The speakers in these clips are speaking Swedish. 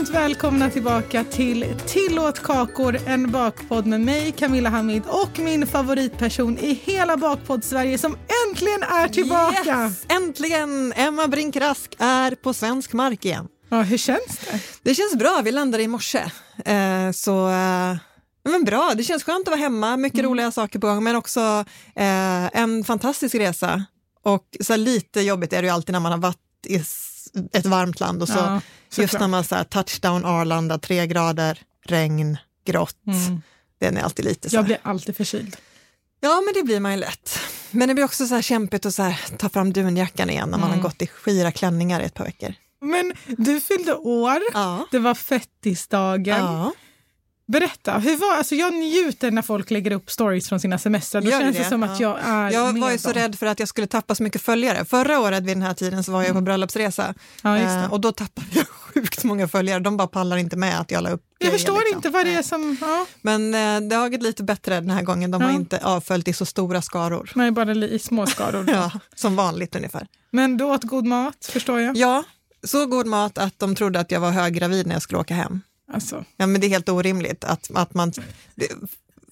Varmt välkomna tillbaka till Tillåt kakor, en bakpodd med mig Camilla Hamid och min favoritperson i hela bakpodd-Sverige som äntligen är tillbaka. Yes! Äntligen! Emma Brinkrask är på svensk mark igen. Ja, hur känns det? Det känns bra, vi landade i morse. Eh, så eh, men bra, det känns skönt att vara hemma, mycket Mm. roliga saker på gång, men också eh, en fantastisk resa. Och så lite jobbigt är det ju alltid när man har varit i ett varmt land och så Ja, just när man så här, touchdown Arlanda, tre grader, regn, grått. Den är alltid lite så Jag här. blir alltid förkyld. Ja, men det blir man ju lätt. Men det blir också så här kämpigt att så här, ta fram dunjackan igen när man Mm. har gått i skira klänningar i ett par veckor. Men du fyllde år, Ja. det var fettisdagen. Ja. Berätta, hur var, alltså jag njuter när folk lägger upp stories från sina semestrar. Då Gör känns det det? som att jag är Jag med var ju så dem. rädd för att jag skulle tappa så mycket följare. Förra året vid den här tiden så var jag på bröllopsresa Mm. Ja, just det. Eh, och då tappade jag sjukt många följare. De bara pallar inte med att jag la upp Jag förstår liksom. inte vad det är som... Ja, Men eh, det har gått lite bättre den här gången. De har Ja. inte avföljt i så stora skaror. nej, bara i små skaror. Ja, som vanligt ungefär. Men du åt god mat, förstår jag. Ja, så god mat att de trodde att jag var höggravid när jag skulle åka hem. Alltså, Ja, men det är helt orimligt att, att man... Det,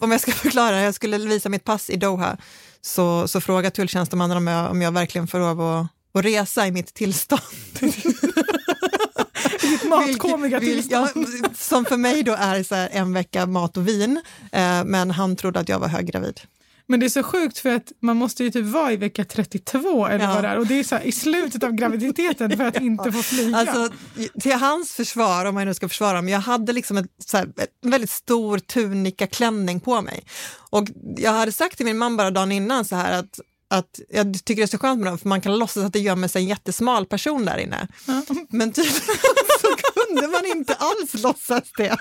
om jag ska förklara, jag skulle visa mitt pass i Doha, så, så frågade tulltjänstemannen om jag, om jag verkligen får lov att, att resa i mitt tillstånd. matkomiga Vil- tillstånd. ja, som för mig då är så en vecka mat och vin, eh, men han trodde att jag var höggravid. Men det är så sjukt för att man måste ju typ vara i vecka 32 eller Ja. vad det är. Och det är så här, i slutet av graviditeten för att inte få flyga. Alltså, till hans försvar, om jag nu ska försvara mig, jag hade liksom ett, så här, en väldigt stor tunikaklänning på mig. Och jag hade sagt till min man bara dagen innan så här att att jag tycker det är så skönt med dem för man kan låtsas att det gömmer sig en jättesmal person där inne. Men tydligen så kunde man inte alls låtsas det.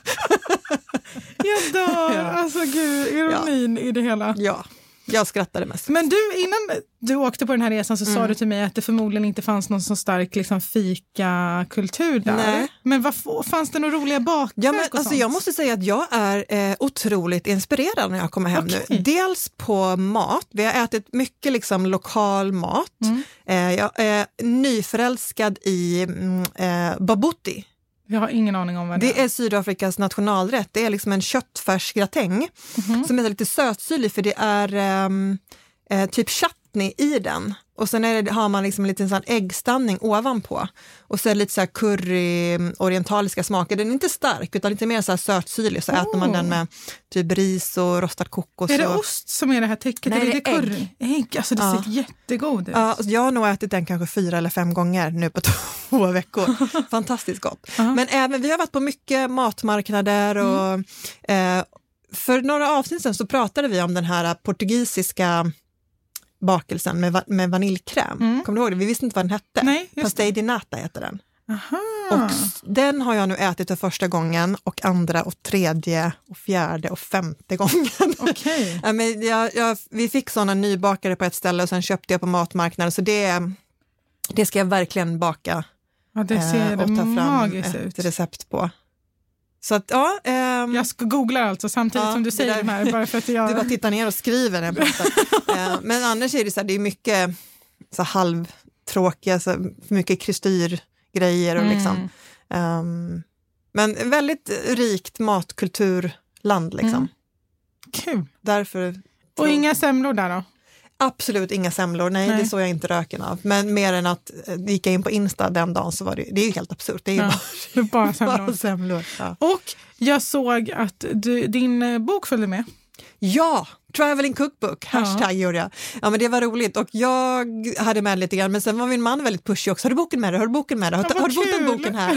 Jag dör! Ja. Alltså gud, ironin i det hela. Ja, jag skrattade mest. Men du, innan du åkte på den här resan så Mm. sa du till mig att det förmodligen inte fanns någon så stark liksom, fika-kultur där. Nej. Men vad, fanns det några roliga bakverk Ja, men, alltså, jag måste säga att jag är eh, otroligt inspirerad när jag kommer hem nu. Okej. Dels på mat, vi har ätit mycket liksom, lokal mat. Mm. Eh, jag är nyförälskad i mm, eh, babuti. Jag har ingen aning om vad det, Det är Sydafrikas nationalrätt. Det är liksom en köttfärsgratäng Mhm. som är lite sötsyrlig för det är ehm, eh, typ chutney i den. Och sen är det, har man liksom en liten sån äggstanning ovanpå. Och så är det lite så här curry, mm, orientaliska smaker. Den är inte stark utan lite mer så här sötsyrlig. Så äter man Oh. den med typ ris och rostad kokos. Är det och, ost som är det här täcket? Nej, eller det är curry? Ägg. Alltså det Ja. ser jättegod ut. Ja, jag har nog ätit den kanske fyra eller fem gånger nu på två veckor. Fantastiskt gott. Ja. Men även, vi har varit på mycket matmarknader och eh, för några avsnitt sedan så pratade vi om den här portugisiska bakelsen med, va- med vaniljkräm. Mm. Kommer du ihåg det? Vi visste inte vad den hette. Nej, just Pastel di nata heter den. Aha. Och den har jag nu ätit för första gången och andra och tredje och fjärde och femte gången. Ja, men jag, jag, vi fick sådana nybakade på ett ställe och sen köpte jag på matmarknaden så det, det ska jag verkligen baka Ja, det eh, ser och ta fram ett ut. recept på. Så att ja, ehm, Jag ska googla alltså samtidigt Ja, som du säger de här. Bara för att jag... du bara tittar ner och skriver jag pratar. Eh, Men annars är det så här, det är mycket så halvtråkiga, så mycket kristyrgrejer och Mm. liksom. ehm, men väldigt rikt matkulturland liksom. Mm. Kul. Därför Och inga semlor där då? Absolut inga semlor, nej, Nej. det såg jag inte röken av. Men mer än att eh, gick jag in på Insta den dagen så var det, det är ju helt absurt. Det är Ja, bara bara, semlor. bara semlor. Ja. Och jag såg att du, din eh, bok följde med. ja, traveling cookbook, Ja. hashtag gjorde jag. Ja men det var roligt och jag hade med lite grann men sen var min man väldigt pushig också. Har du boken med dig? Har du boken med dig? Har, Ja, har du kul. boken här?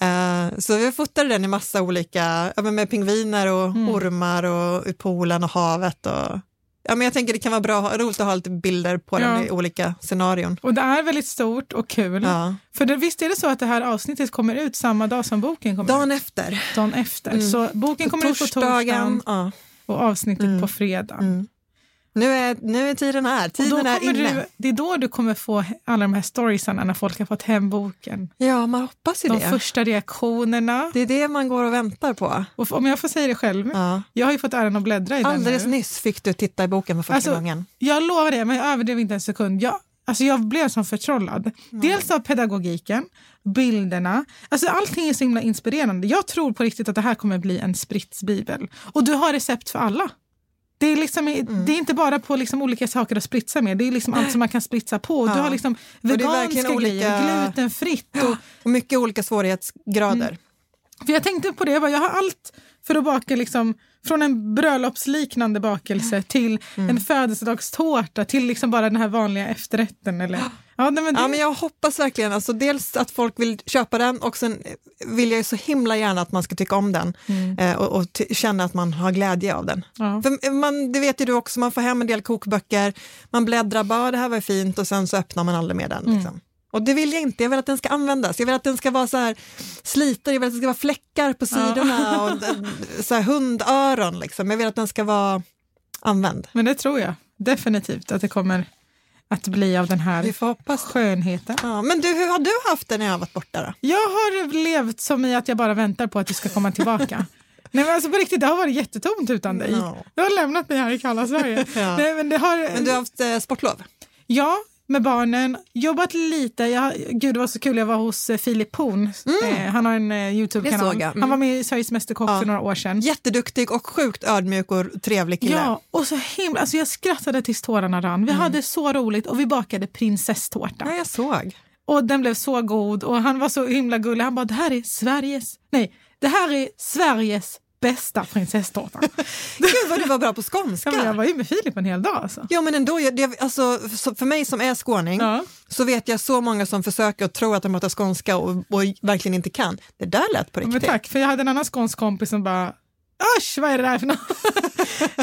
Eh, så jag fotade den i massa olika, ja, med pingviner och Mm. ormar och i poolen och havet. Och, ja, men jag tänker det kan vara bra, roligt att ha lite bilder på den Ja. i olika scenarion. Och det är väldigt stort och kul. Ja. För det, visst är det så att det här avsnittet kommer ut samma dag som boken kommer Dagen ut? efter. Dagen efter. Så boken kommer ut på Torsdagen. Ja. och avsnittet på fredag. Mm. Nu, är, nu är tiden här, tiden är inne. du, det är då du kommer få alla de här storiesarna när folk har fått hem boken. Ja, man hoppas ju De det. första reaktionerna. Det är det man går och väntar på. Och om jag får säga det själv, Ja. jag har ju fått äran att bläddra i Alldeles den nu. nyss fick du titta i boken för första Alltså, gången. Jag lovar det, men jag överdrev inte en sekund. Jag, alltså jag blev som förtrollad. Dels av pedagogiken, bilderna. Alltså allting är så himla inspirerande. Jag tror på riktigt att det här kommer bli en spritsbibel. Och du har recept för alla. Det är, liksom, det är inte bara på liksom olika saker att spritsa med, det är liksom allt som man kan spritsa på. Och Du Ja. har liksom veganska verkligen grejer, olika- glutenfritt. Och, Och mycket olika svårighetsgrader. för jag tänkte på det, jag, bara, jag har allt för att baka liksom, från en bröllopsliknande bakelse till Mm. en födelsedagstårta till liksom bara den här vanliga efterrätten. Eller, ja, nej, men det, Ja, men jag hoppas verkligen, alltså, dels att folk vill köpa den och sen vill jag ju så himla gärna att man ska tycka om den eh, och, och känna att man har glädje av den. ja. För man, det vet ju du också, man får hem en del kokböcker, man bläddrar, bara det här var fint och sen så öppnar man aldrig mer den. Liksom. Och det vill jag inte, jag vill att den ska användas, jag vill att den ska vara så här sliten, jag vill att det ska vara fläckar på sidorna och d- så här hundöron. Liksom. Jag vill att den ska vara använd. Men det tror jag definitivt att det kommer att bli av den Vi här får hoppas. skönheten. Ja, men du, hur har du haft det när jag har varit borta då? Jag har levt som i att jag bara väntar på att du ska komma tillbaka. Nej men alltså på riktigt, det har varit jättetomt utan dig. Ja. Du har lämnat mig här i kalla Sverige. Ja. Nej, men det har, Men du har haft eh, sportlov? Ja, med barnen. Jobbat lite. Jag, gud, det var så kul. Jag var hos eh, Filip Horn. Eh, han har en eh, Youtube-kanal. Mm. Han var med i Sveriges Mästerkock Ja. för några år sedan. Jätteduktig och sjukt ödmjuk och trevlig kille. Ja, och så himla, alltså jag skrattade tills tårarna rann. Vi hade så roligt och vi bakade prinsesstårta. Ja, jag såg. Och den blev så god och han var så himla gullig. Han bara, det här är Sveriges, nej, det här är Sveriges bästa prinsesstårta. Gud vad du var bra på skånska. Ja, jag var ju med Filip en hel dag alltså. Ja men ändå, jag- det, alltså, så- för mig som är skåning Ja. så vet jag så många som försöker och tror att de pratar skånska och, och verkligen inte kan. Det där lät på Men riktigt. tack, för jag hade en annan skånsk kompis som bara Usch, vad är det där för något?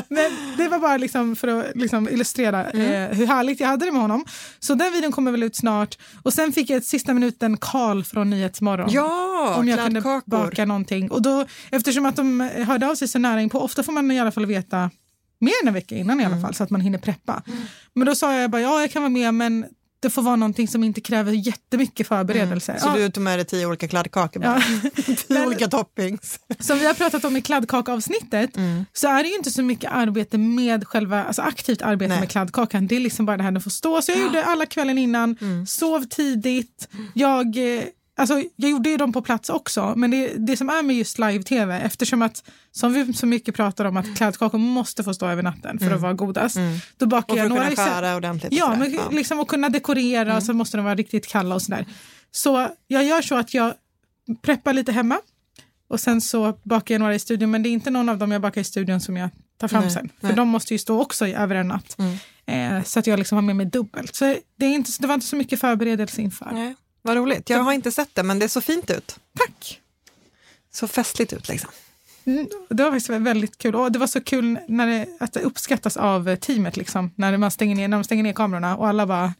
Men det var bara liksom för att liksom illustrera Mm. eh, hur härligt jag hade det med honom. Så den videon kommer väl ut snart. Och sen fick jag ett sista minuten Karl från Nyhetsmorgon. Ja, om jag kunde kladdkakor. baka någonting. Och då, eftersom att de hörde av sig så nära på, ofta får man i alla fall veta mer än en vecka innan i Mm. alla fall så att man hinner preppa. Men då sa jag bara ja, jag kan vara med men det får vara någonting som inte kräver jättemycket förberedelse. Mm. Så Ja. du tog med dig tio olika kladdkakor bara. tio olika toppings. Som vi har pratat om i kladdkakavsnittet Mm. så är det ju inte så mycket arbete med själva, alltså aktivt arbete Nej. med kladdkakan. Det är liksom bara det här den får stå. Så jag gjorde alla kvällen innan, Mm. sov tidigt. Jag, eh, alltså, jag gjorde ju dem på plats också, men det, det som är med just live-tv, eftersom att som vi så mycket pratar om att kladdkakor måste få stå över natten för att vara godast. Då bakar Mm. Och för jag att några kunna i se- skära ordentligt. och Ja, sådär. men liksom att kunna dekorera så måste de vara riktigt kalla och sådär. Så jag gör så att jag preppar lite hemma och sen så bakar jag några i studion men det är inte någon av dem jag bakar i studion som jag tar fram Nej, sen. För nej. Mm. de måste ju stå också över en natt. Eh, så att jag liksom har med mig dubbelt. Så det, är inte, det var inte så mycket förberedelse inför. Nej, vad roligt. Jag har inte sett det men det är så fint ut. Tack! Så festligt ut liksom. Mm, det var faktiskt väldigt kul. Och det var så kul när det, att det uppskattas av teamet. Liksom, när, man stänger ner, när de stänger ner kamerorna och alla bara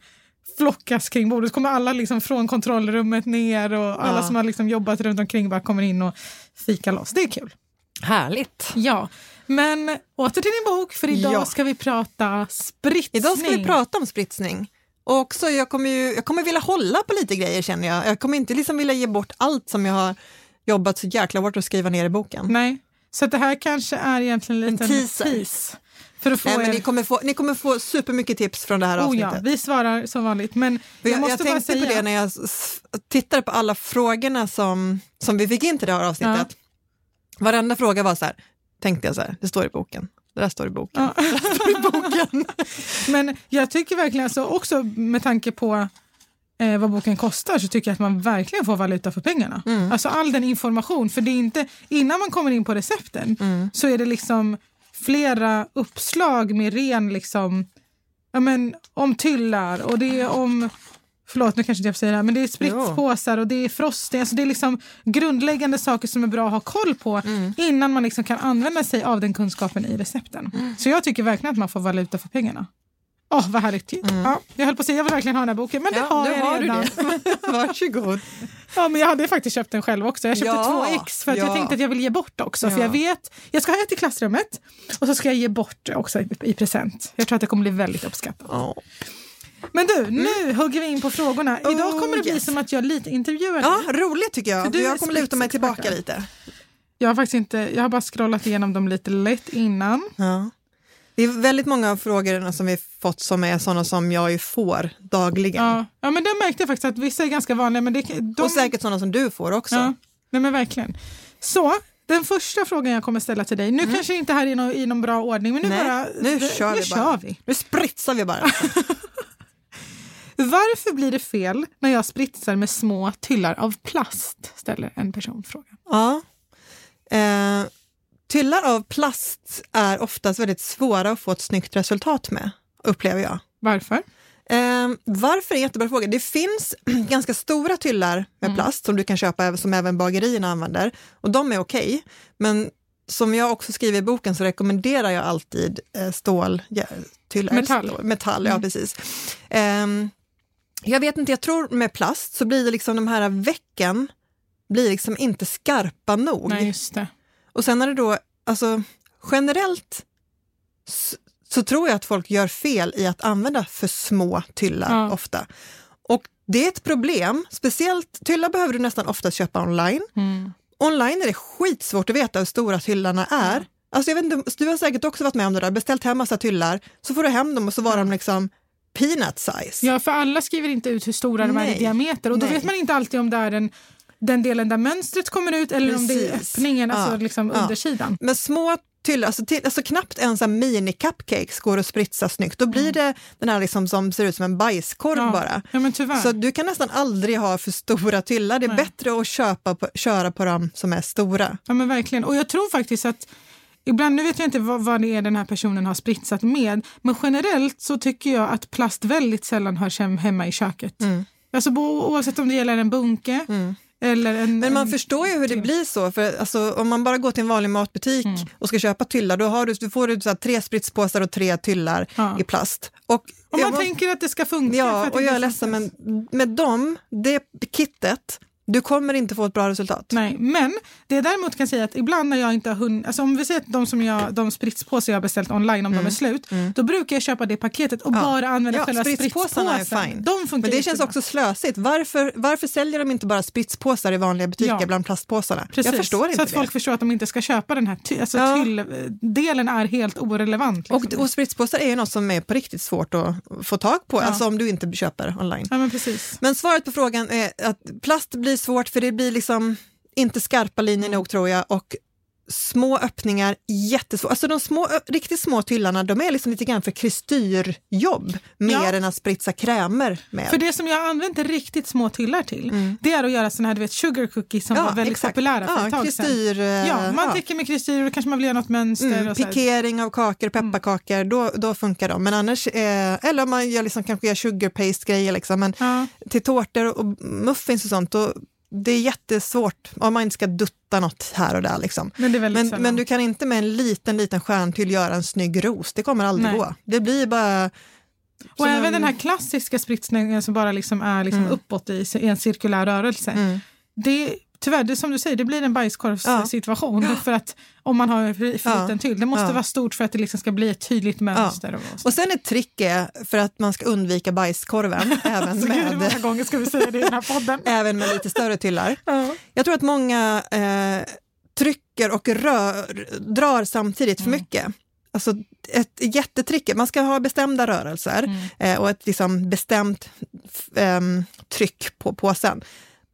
flockas kring bordet. Så kommer alla liksom från kontrollrummet ner och alla Ja. som har liksom jobbat runt omkring bara kommer in och fikar loss. Det är kul. Härligt. Ja, men åter till din bok för idag Ja. ska vi prata spritsning. Idag ska vi prata om spritsning. Och också, jag kommer, ju, jag kommer vilja hålla på lite grejer känner jag. Jag kommer inte liksom vilja ge bort allt som jag har jobbat så jäkla hårt att skriva ner i boken. Nej, så det här kanske är egentligen en liten teaser. tease. För att få Nej, er... ni, kommer få, ni kommer få supermycket tips från det här Oh avsnittet. ja, vi svarar som vanligt. Men jag, jag, måste jag tänkte säga... på det när jag tittade på alla frågorna som, som vi fick in till det här avsnittet. Varenda fråga var så här, tänkte jag så här, det står i boken. Det där står i boken. Ja. Men jag tycker verkligen, alltså, också med tanke på eh, vad boken kostar så tycker jag att man verkligen får valuta för pengarna. Mm. Alltså all den information, för det är inte, innan man kommer in på recepten Mm. så är det liksom flera uppslag med ren liksom, ja men om tyllar och det är om Förlåt, nu kanske inte jag får säga det här, men det är spritspåsar och det är frosting. Alltså det är liksom grundläggande saker som är bra att ha koll på Mm. innan man liksom kan använda sig av den kunskapen i recepten. Så jag tycker verkligen att man får valuta för pengarna. Åh, vad härligt. Ja, jag höll på att säga jag vill verkligen ha den här boken, men det Mm. Ja, har nu jag har du redan. det. Varsågod. Ja, men jag hade faktiskt köpt den själv också. Jag köpte Ja, två ex för att jag ja. tänkte att jag vill ge bort också. För Ja. jag vet, jag ska ha ett i klassrummet och så ska jag ge bort också i, i present. Jag tror att det kommer bli väldigt uppskattat. Ja. Men du, nu hugger vi in på frågorna. Idag Mm. Oh, kommer det bli yes. som att jag lite intervjuar dig. ja, roligt tycker jag. För du jag kommer luta mig tillbaka lite. Jag har faktiskt inte, jag har bara scrollat igenom dem lite lätt innan. Ja. Det är väldigt många av frågorna som vi fått som är sådana som jag ju får dagligen. Ja, ja men det märkte jag faktiskt att vissa är ganska vanliga. Men det, de, Och säkert sådana som du får också. Ja, nej men verkligen. Så, den första frågan jag kommer ställa till dig, nu kanske inte här är no, i någon bra ordning, men nu Mm. Nej, bara... nu kör nu vi bara. Kör vi. Nu spritsar vi bara. Varför blir det fel när jag spritsar med små tyllar av plast? Ställer en person frågan. ja. Eh, tyllar av plast är oftast väldigt svåra att få ett snyggt resultat med, upplever jag. Varför? Eh, varför är en jättebra fråga. Det finns ganska stora tyllar med plast som du kan köpa som även bagerierna använder och de är okej. Men som jag också skriver i boken så rekommenderar jag alltid eh, stål, ja, tyllar, Metall. Stål, metall, ja precis. Ehm, jag vet inte, jag tror med plast så blir det liksom de här vecken blir liksom inte skarpa nog. Nej, just det. Och sen är det då, alltså generellt s- så tror jag att folk gör fel i att använda för små tyllar Ja. ofta. Och det är ett problem, speciellt tyllar behöver du nästan ofta köpa online. Mm. Online är det skitsvårt att veta hur stora tyllarna är. Alltså jag vet inte, du har säkert också varit med om det där, beställt hem massa tyllar, så får du hem dem och så var de liksom peanut size. Ja, för alla skriver inte ut hur stora de är i diameter och då Nej. vet man inte alltid om det är den, den delen där mönstret kommer ut eller om det är Precis. öppningen, alltså Ja. liksom Ja. undersidan. Men små tyllar, alltså, till, alltså knappt en här mini-cupcakes går att spritsa snyggt. Då blir det den här liksom som ser ut som en bajskorv Mm. Ja. bara. Ja, men tyvärr. Så du kan nästan aldrig ha för stora tyllar. Det är Nej. bättre att köpa på, köra på dem som är stora. Ja men verkligen. Och jag tror faktiskt att Ibland, nu vet jag inte vad, vad det är den här personen har spritsat med, men generellt så tycker jag att plast väldigt sällan hörs hem, hemma i köket. Mm. Alltså bo, oavsett om det gäller en bunke eller en... Men man en, förstår ju hur det blir så, för alltså, om man bara går till en vanlig matbutik Mm. och ska köpa tyllar, då, har du, du får du så här, tre spritspåsar och tre tyllar Ja. i plast. Och Om man måste- tänker att det ska funka. Ja, och jag är ledsen, men med dem, det kittet, du kommer inte få ett bra resultat. Nej, men det jag däremot kan säga att ibland när jag inte har hunnit, alltså om vi säger att de, som jag, de spritspåsar jag har beställt online, om de är slut, då brukar jag köpa det paketet och Mm. Ja. bara använda Ja, själva spritspåsarna är fine. De funkar Men det känns också slösigt. Varför, varför säljer de inte bara spritspåsar i vanliga butiker Ja. bland plastpåsarna? Precis, Jag förstår inte så att det. folk förstår att de inte ska köpa den här ty- alltså Ja. tylldelen är helt orelevant. och, Liksom. och spritspåsar är ju något som är på riktigt svårt att få tag på, alltså om du inte köper online. ja, men precis. Men svaret på frågan är att plast blir svårt för det blir liksom inte skarpa linjer nog tror jag. Och små öppningar, jättesvårt. Alltså de små, riktigt små tyllarna, de är liksom lite grann för kristyrjobb mer Ja. än att spritsa krämer med. För det som jag använt riktigt små tyllar till, det är att göra såna här du vet, sugar cookies som var väldigt Mm. exakt. populära för ja, ett tag sedan. kristyr, eh, Ja, man ja. täcker med kristyr och kanske man vill göra något mönster. Mm, och pikering av kakor, pepparkakor, då, då funkar de. Men annars, eh, eller om man gör liksom, kanske gör sugar paste grejer, liksom, men Ja. till tårtor och muffins och sånt, då, det är jättesvårt om man inte ska dutta något här och där. Liksom. Men Men, men du kan inte med en liten, liten stjärntyll göra en snygg ros, det kommer aldrig Nej. gå. Det blir bara... Och även en- den här klassiska spritsningen som bara liksom är liksom Mm. uppåt i, i en cirkulär rörelse. Mm. Det, tyvärr, det som du säger, det blir en bajskorvssituation. För att om man har för för Ja. liten tyll, det måste Ja. vara stort för att det liksom ska bli ett tydligt mönster. Och, Och sen ett trick är för att man ska undvika bajskorven, även, hur många med, gånger ska vi säga det i den här podden? även med lite större tyllar. Ja. Jag tror att många eh, trycker och rör, drar samtidigt för mycket. Alltså ett jättetrick, man ska ha bestämda rörelser eh, och ett liksom bestämt ehm, tryck på påsen.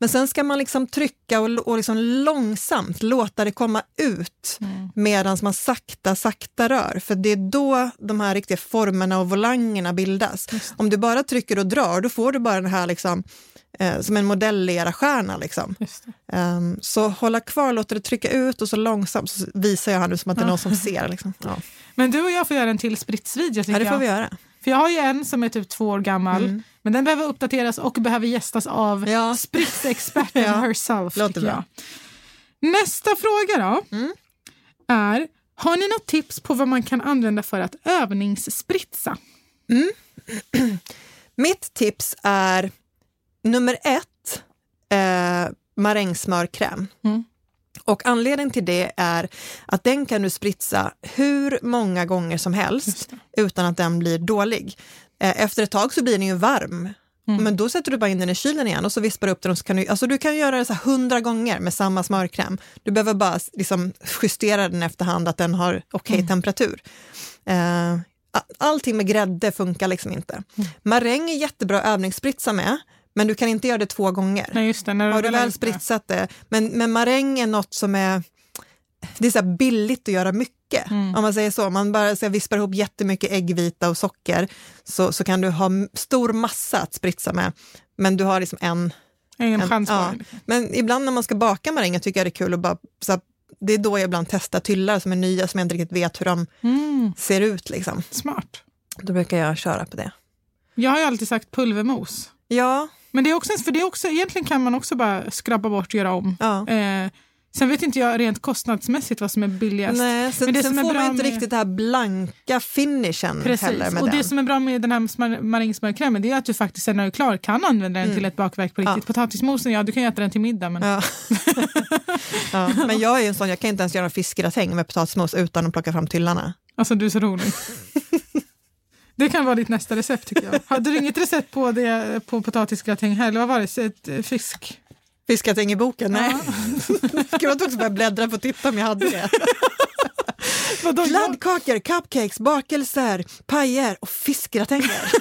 Men sen ska man liksom trycka och, och liksom långsamt låta det komma ut Mm. medan man sakta, sakta rör. För det är då de här riktiga formerna och volangerna bildas. Om du bara trycker och drar, då får du bara den här liksom, eh, som en modellera-stjärna. Liksom. Ehm, så hålla kvar, låta det trycka ut och så långsamt så visar jag här nu som att det är någon som ser. Liksom. Ja. Men du och jag får göra en till spritsvideo ja, det får vi göra. För jag har ju en som är typ två år gammal, men den behöver uppdateras och behöver gästas av Mm. Ja. spritsexperten Ja. herself. Låter bra. Nästa fråga då Mm. är, har ni något tips på vad man kan använda för att övningsspritsa? Mitt tips är nummer ett, eh, marängsmörkräm. Mm. Och anledningen till det är att den kan du spritsa hur många gånger som helst utan att den blir dålig. Eh, efter ett tag så blir den ju varm. Mm. Men då sätter du bara in den i kylen igen och så vispar du upp den. Så kan du, alltså du kan göra det så hundra gånger med samma smörkräm. Du behöver bara liksom justera den efterhand att den har okej Mm. temperatur. Eh, a- allting med grädde funkar liksom inte. Mm. Maräng är jättebra övningsspritsa med, men du kan inte göra det två gånger. Nej, just det. När Har du väl spritsat det, men, men maräng är något som är det är så billigt att göra mycket. Mm. Om man säger så, man bara så vispar ihop jättemycket äggvita och socker så, så kan du ha stor massa att spritsa med. Men du har liksom en... Ingen en chans ja. Men ibland när man ska baka maränger tycker jag det är kul att bara... Så här, det är då jag ibland testar tyllar som är nya som jag inte riktigt vet hur de Mm, ser ut. Liksom. smart. Då brukar jag köra på det. Jag har ju alltid sagt pulvermos. Ja, Men det är också, för det är också, egentligen kan man också bara skrabba bort och göra om. ja. Eh, sen vet inte jag rent kostnadsmässigt vad som är billigast. Nej, sen, Men det sen får bra man inte med- riktigt det här blanka finishen Precis. heller med och den. det som är bra med den här smör- marängsmörkrämen det är att du faktiskt sen när du är klar kan använda den till ett bakverk på riktigt. Mm. Ja. Potatismosen, ja du kan ju äta den till middag men Ja. ja, men jag är ju en sån, jag kan inte ens göra en fiskgratäng med potatismos utan att plocka fram tyllarna. alltså du är så rolig. Det kan vara ditt nästa recept tycker jag. Hade du inget recept på, det, på potatisgratäng här? Eller vad var det? Ett, eh, fisk? Fiskgratäng i boken? Nej. Gud vad också börja bläddra för att titta om jag hade det. Jag, Kladdkakor, cupcakes, bakelser, pajer och fiskgratänger.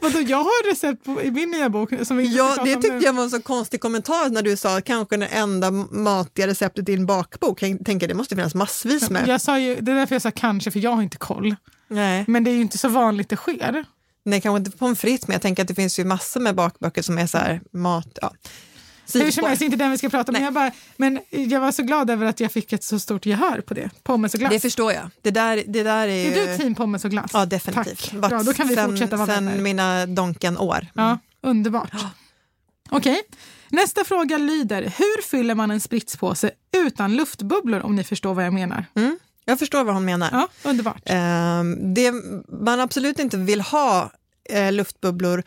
vadå, jag har recept på, i min nya bok som Ja, det tyckte nu. jag var en så konstig kommentar när du sa kanske det enda matiga receptet i din bakbok. Jag tänker det måste finnas massvis med. Jag sa ju, det är därför jag sa kanske, för jag har inte koll. Nej. Men det är ju inte så vanligt det sker. Nej, kanske inte pommes frites, men jag tänker att det finns ju massor med bakböcker som är så här mat. Ja. Hur som helst, inte den vi ska prata om. Men jag, bara, men jag var så glad över att jag fick ett så stort gehör på det. Pommes och glass. Det förstår jag. Det där, det där är ju... är du team pommes och glass? Ja, definitivt. Tack. Bra, då kan vi sen, fortsätta vara Sen vänner. mina Donken-år. Ja, underbart. Okej, nästa fråga lyder. Hur fyller man en spritspåse utan luftbubblor om ni förstår vad jag menar? Mm. Jag förstår vad hon menar. Ja, underbart. Ehm, det man absolut inte vill ha eh, luftbubblor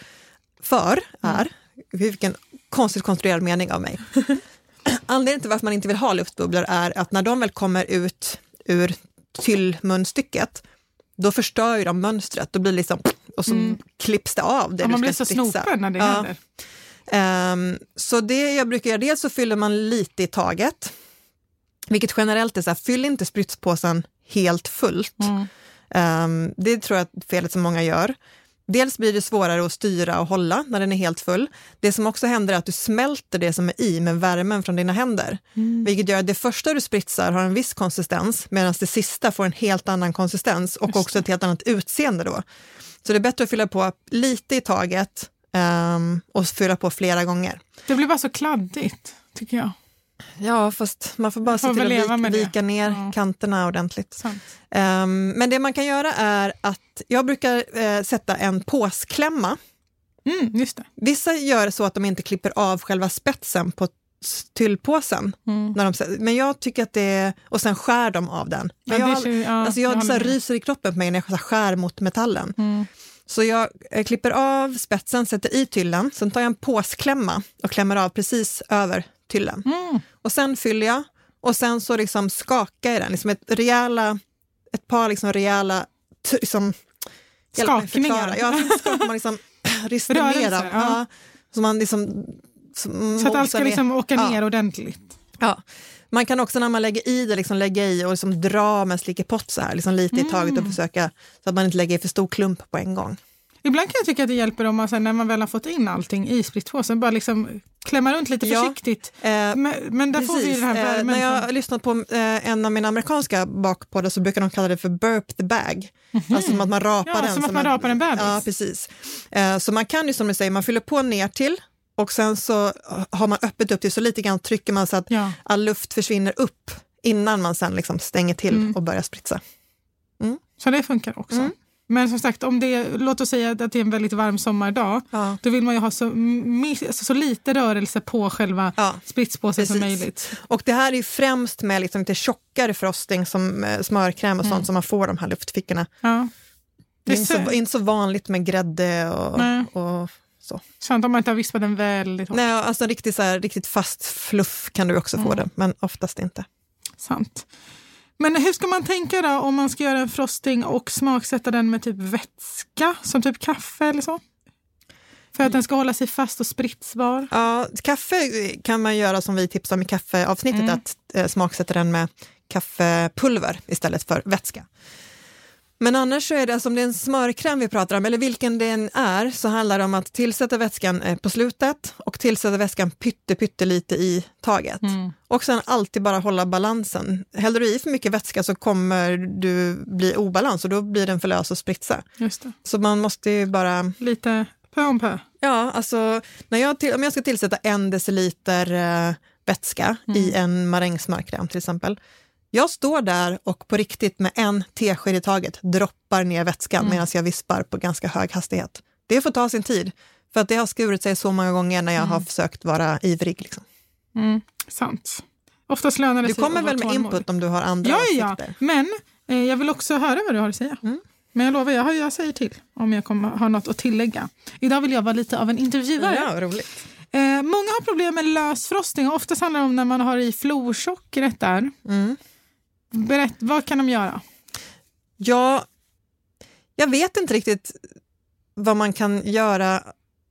för Mm. är, vilken konstigt konstruerad mening av mig. Anledningen till varför man inte vill ha luftbubblor är att när de väl kommer ut ur tyllmunstycket, då förstör ju de mönstret. Då blir det liksom, och så klipps det av det Mm. Ja, man blir så snopen när det Ja. händer. Ehm, så det jag brukar göra, dels så fyller man lite i taget, vilket generellt är så här, fyll inte spritspåsen helt fullt. Mm. Ehm, det tror jag är felet som många gör. Dels blir det svårare att styra och hålla när den är helt full. Det som också händer är att du smälter det som är i med värmen från dina händer. Vilket gör att det första du spritsar har en viss konsistens medan det sista får en helt annan konsistens och också ett helt annat utseende då. Så det är bättre att fylla på lite i taget ehm, och fylla på flera gånger. Det blir bara så kladdigt, tycker jag. Ja, fast man får bara se till att vika, vika ner Ja. kanterna ordentligt. Ehm, men det man kan göra är att jag brukar eh, sätta en påsklämma. Mm. Vissa gör så att de inte klipper av själva spetsen på tyllpåsen. Mm. När de, men jag tycker att det är, och sen skär de av den. Men Ja, jag, ser- ja, alltså jag jag så här, ryser i kroppen på mig när jag så skär mot metallen. Mm. Så jag eh, klipper av spetsen, sätter i tyllen, sen tar jag en påsklämma och klämmer av precis över tyllen. Mm. Och sen fyller jag och sen så liksom skakar jag den, liksom ett, rejäla, ett par liksom rejäla liksom, Skakningar. Ja, så skakar man liksom rister ner av. ja. Ja. Så man liksom som Så att allt ska liksom ner. åka Ja. ner ordentligt. Ja. Man kan också när man lägger i det liksom lägga i och liksom dra med slickepott så här, liksom lite i taget Mm. och försöka så att man inte lägger i för stor klump på en gång. Ibland kan jag tycka att det hjälper om man sen, när man väl har fått in allting i spritpåsen bara liksom klämma runt lite Ja. försiktigt. Eh, Men, men där får vi Precis. den här Eh, värmen. när jag har lyssnat på eh, en av mina amerikanska bakpoddar så brukar de kalla det för burp the bag. Alltså som att man rapar. Ja, den. som att man rapar en bebis. Ja, precis. Eh, så man kan ju som du säger, man fyller på ner till och sen så har man öppet upp till så lite grann trycker man så att Ja. all luft försvinner upp innan man sen liksom stänger till Mm. och börjar spritsa. Så det funkar också. Mm. Men som sagt, om det, låt oss säga att det är en väldigt varm sommardag, Ja. då vill man ju ha så, alltså så lite rörelse på själva Ja, spritspåsen som precis. möjligt. Och det här är främst med liksom lite tjockare frosting som eh, smörkräm och sånt som man får de här luftfickorna. Ja. Det är inte så, inte så vanligt med grädde och, Nej. och så. Skönt om man inte har vispat den väldigt hårt. Nej, alltså riktigt, så här, riktigt fast fluff kan du också Mm. få det, men oftast inte. Sant. Men hur ska man tänka då om man ska göra en frosting och smaksätta den med typ vätska, som typ kaffe eller så? För att den ska hålla sig fast och spritsbar. Ja, kaffe kan man göra som vi tipsade om i kaffeavsnittet, Mm. att eh, smaksätta den med kaffepulver istället för vätska. Men annars så är det, alltså om det är en smörkräm vi pratar om, eller vilken det än är, så handlar det om att tillsätta vätskan eh, på slutet och tillsätta vätskan pytte, pyttelite i taget. Mm. Och sen alltid bara hålla balansen. Häller du i för mycket vätska så kommer du bli obalans och då blir den för lös att spritsa. Så man måste ju bara Lite pö om pö. Ja, alltså när jag till, om jag ska tillsätta en deciliter eh, vätska i en marängsmörkräm till exempel. Jag står där och på riktigt med en tesked i taget droppar ner vätskan medan jag vispar på ganska hög hastighet. Det får ta sin tid, för att det har skurit sig så många gånger när jag har försökt vara ivrig. Liksom. Mm. Sant. Oftast lönar det Du sig kommer att vara väl med input om du har andra Ja, ja, åsikter? men eh, jag vill också höra vad du har att säga. Mm. Men jag lovar, jag, jag säger till om jag kommer, har något att tillägga. Idag vill jag vara lite av en intervjuare. Ja, roligt. Eh, många har problem med lösfrosting. Oftast handlar det om när man har i florsockret där. Mm. Berätt, vad kan de göra? Ja, jag vet inte riktigt vad man kan göra.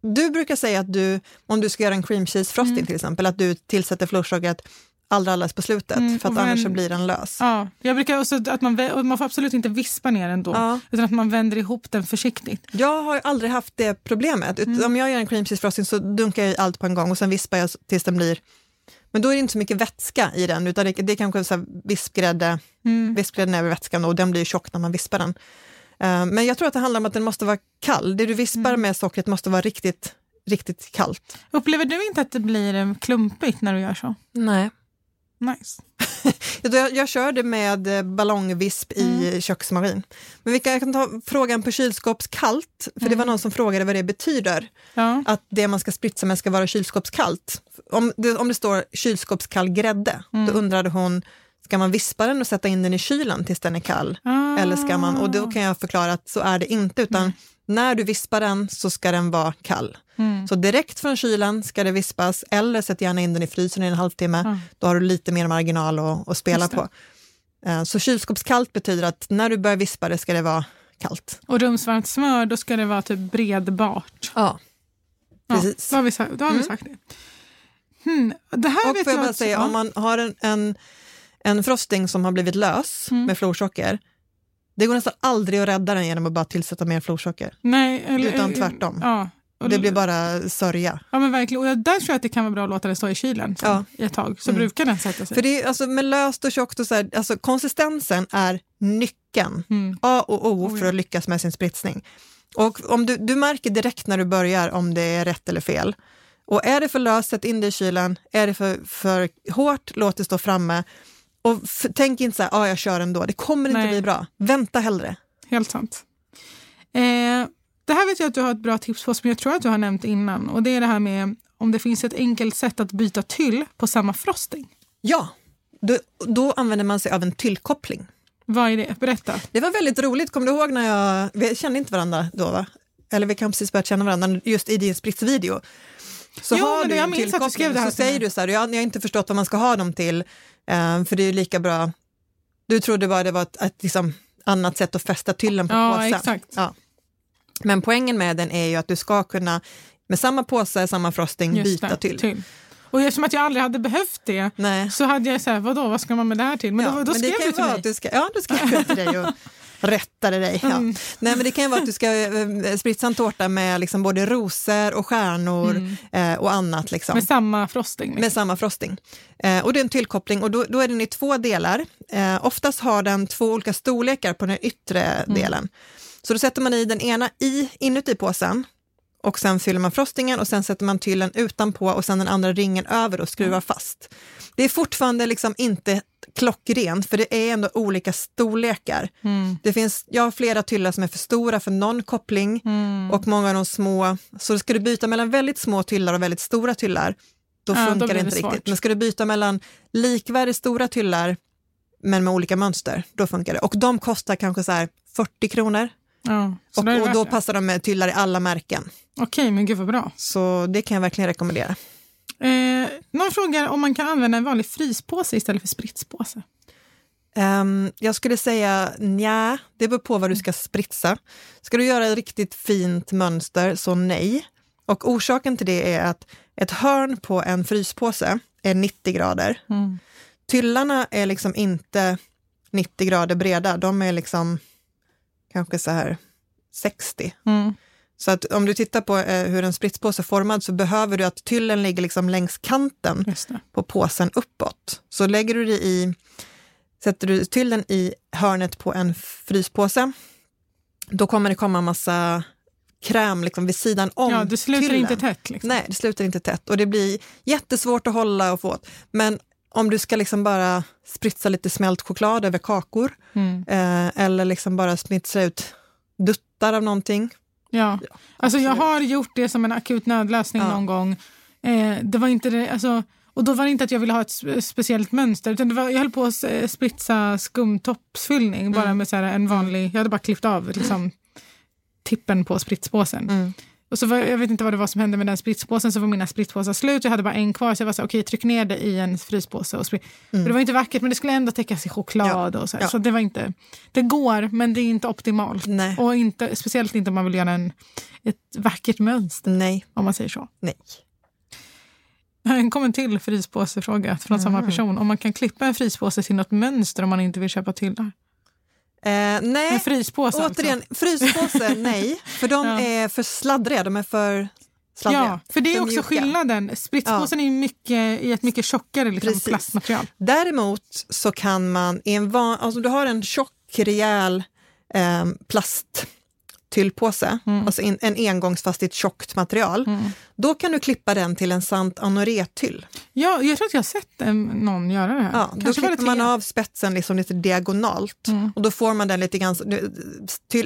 Du brukar säga att du, om du ska göra en cream cheese frosting Mm. till exempel, att du tillsätter florsockret allra, allra på slutet, Mm, för att och annars vänd- så blir den lös. Ja, jag brukar också att man, man får absolut inte vispa ner den då, Ja. utan att man vänder ihop den försiktigt. Jag har aldrig haft det problemet. Mm. Om jag gör en cream cheese frosting så dunkar jag allt på en gång och sen vispar jag tills den blir men då är det inte så mycket vätska i den, utan det, det är kanske så här vispgrädde, Mm. vispgrädden över vätskan och den blir tjock när man vispar den. Eh, men jag tror att det handlar om att den måste vara kall. Det du vispar Mm. med sockret måste vara riktigt, riktigt kallt. Upplever du inte att det blir eh, klumpigt när du gör så? Nej. Nice. Jag, jag körde med eh, ballongvisp i köksmaskin. Men vi kan, jag kan ta frågan på kylskåpskallt, för det var någon som frågade vad det betyder. Ja. att det man ska spritsa med ska vara kylskåpskallt. Om det, om det står kylskåpskall grädde, då undrade hon, ska man vispa den och sätta in den i kylen tills den är kall? Ah. Eller ska man, och då kan jag förklara att så är det inte, utan när du vispar den så ska den vara kall. Mm. Så direkt från kylen ska det vispas, eller sätt gärna in den i frysen i en halvtimme, då har du lite mer marginal att, att spela på. Eh, Så kylskåpskallt betyder att när du börjar vispa det ska det vara kallt. Och rumsvarmt smör, då ska det vara typ bredbart. Ja, Ja, Precis. då har vi, då har vi sagt det. Hmm. Det här Och vet jag bara att- säga, ja. om man har en, en, en frosting som har blivit lös Mm. med florsocker, det går nästan aldrig att rädda den genom att bara tillsätta mer florsocker. Nej, eller, utan tvärtom. Ja. Och Det blir bara sörja. Ja men verkligen, och där tror jag att det kan vara bra att låta den stå i kylen sen, Ja. i ett tag, så Mm. brukar den sätta sig. För det är, alltså, med löst och tjockt och så här, alltså konsistensen är nyckeln. Mm. A och O Oh, för ja. att lyckas med sin spritsning. Och om du, du märker direkt när du börjar om det är rätt eller fel. Och är det för löst, sätt in det i kylen. Är det för, för hårt, låt det stå framme. Och tänk inte så här, ah, jag kör ändå. Det kommer inte Nej. bli bra. Vänta hellre. Helt sant. Eh, det här vet jag att du har ett bra tips på som jag tror att du har nämnt innan. Och det är det här med om det finns ett enkelt sätt att byta tyll på samma frosting. Ja, då, då använder man sig av en tillkoppling. Vad är det? Berätta. Det var väldigt roligt, kommer du ihåg när jag, vi kände inte varandra då va? Eller vi kan precis börjat känna varandra just i din spritsvideo. Så Jo, har du jag en minns att du skrev det här så säger du så här, jag, jag har inte förstått vad man ska ha dem till, eh, för det är ju lika bra, du trodde bara det var ett, ett liksom, annat sätt att fästa tyllen på Ja, påsen. exakt. Ja. Men poängen med den är ju att du ska kunna med samma påse, samma frosting, Just byta det, till. Och eftersom att jag aldrig hade behövt det Nej. så hade jag så här, vadå, vad ska man med det här till? Men ja, då, då men skrev det kan du till mig. att du ska, ja, då skrev jag till dig och rättade dig. Ja. Mm. Nej, men det kan ju vara att du ska eh, spritsa en tårta med liksom både rosor och stjärnor eh, och annat. Liksom. Med samma frosting. Liksom. Med samma frosting. Eh, och det är en tillkoppling och då, då är den i två delar. Eh, oftast har den två olika storlekar på den yttre delen. Så då sätter man i den ena i, inuti påsen och sen fyller man frostingen och sen sätter man tyllen utanpå och sen den andra ringen över och skruvar fast. Det är fortfarande liksom inte klockrent för det är ändå olika storlekar. Det finns, jag har flera tyllar som är för stora för någon koppling och många av de små. Så ska du byta mellan väldigt små tyllar och väldigt stora tyllar, då Ja, då funkar blir det inte svårt. riktigt. Men ska du byta mellan likvärdigt stora tyllar men med olika mönster, då funkar det. Och de kostar kanske så här 40 kronor Ja, och, och då passar de med tyllar i alla märken. Okej, men gud vad bra. Så det kan jag verkligen rekommendera. Eh, någon frågar om man kan använda en vanlig fryspåse istället för spritspåse. Ehm, jag skulle säga nja, det beror på vad du ska spritsa. Ska du göra ett riktigt fint mönster, så nej. Och orsaken till det är att ett hörn på en fryspåse är 90 grader. Tyllarna är liksom inte 90 grader breda, de är liksom kanske så här 60. Mm. Så att om du tittar på eh, hur en spritspåse är formad så behöver du att tyllen ligger liksom längs kanten på påsen uppåt. Så lägger du det i, sätter du tyllen i hörnet på en fryspåse, då kommer det komma massa kräm liksom vid sidan om Ja, det slutar tyllen. inte tätt. Liksom. Nej, det slutar inte tätt och det blir jättesvårt att hålla och få åt. Men om du ska liksom bara spritsa lite smält choklad över kakor Mm. eh, eller liksom bara spritsa ut duttar av någonting. Ja. Alltså jag har gjort det som en akut nödlösning Ja. någon gång. Eh, det var inte det, alltså, och då var det inte att jag ville ha ett spe- speciellt mönster, utan det var, jag höll på att spritsa skumtoppsfyllning Mm. bara med så en vanlig, jag hade bara klippt av liksom, tippen på spritspåsen. Mm. Och så var, jag vet inte vad det var som hände med den spritspåsen, så var mina spritspåsar slut. Jag hade bara en kvar, så jag var så här, okej, tryck ner det i en fryspåse. Och sprit. För det var inte vackert, men det skulle ändå täckas i choklad. och så, här. Mm. Ja. så det var inte, det går, men det är inte optimalt. Nej. Och inte, speciellt inte om man vill göra en, ett vackert mönster, Nej, om man säger så. nej. En kommer till fryspåsefråga från Mm. samma person. Om man kan klippa en fryspåse till något mönster om man inte vill köpa till det. Eh, nej. En fryspåse Återigen, alltså. fryspåse, nej. För de Ja. är för sladdriga, de är för sladdriga. Ja, för det är för också mjuka. skillnaden. Spritspåsen är ju mycket, i ett mycket tjockare liksom, Precis. plastmaterial. Däremot så kan man, i en van, alltså du har en tjock, rejäl eh, plasttyllpåse, Mm. alltså en, en engångsfast i ett tjockt material, då kan du klippa den till en sant anoretyll. Ja, jag tror att jag har sett någon göra det här. Ja, då Kanske klipper man av spetsen liksom lite diagonalt Mm. och då får man den lite grann,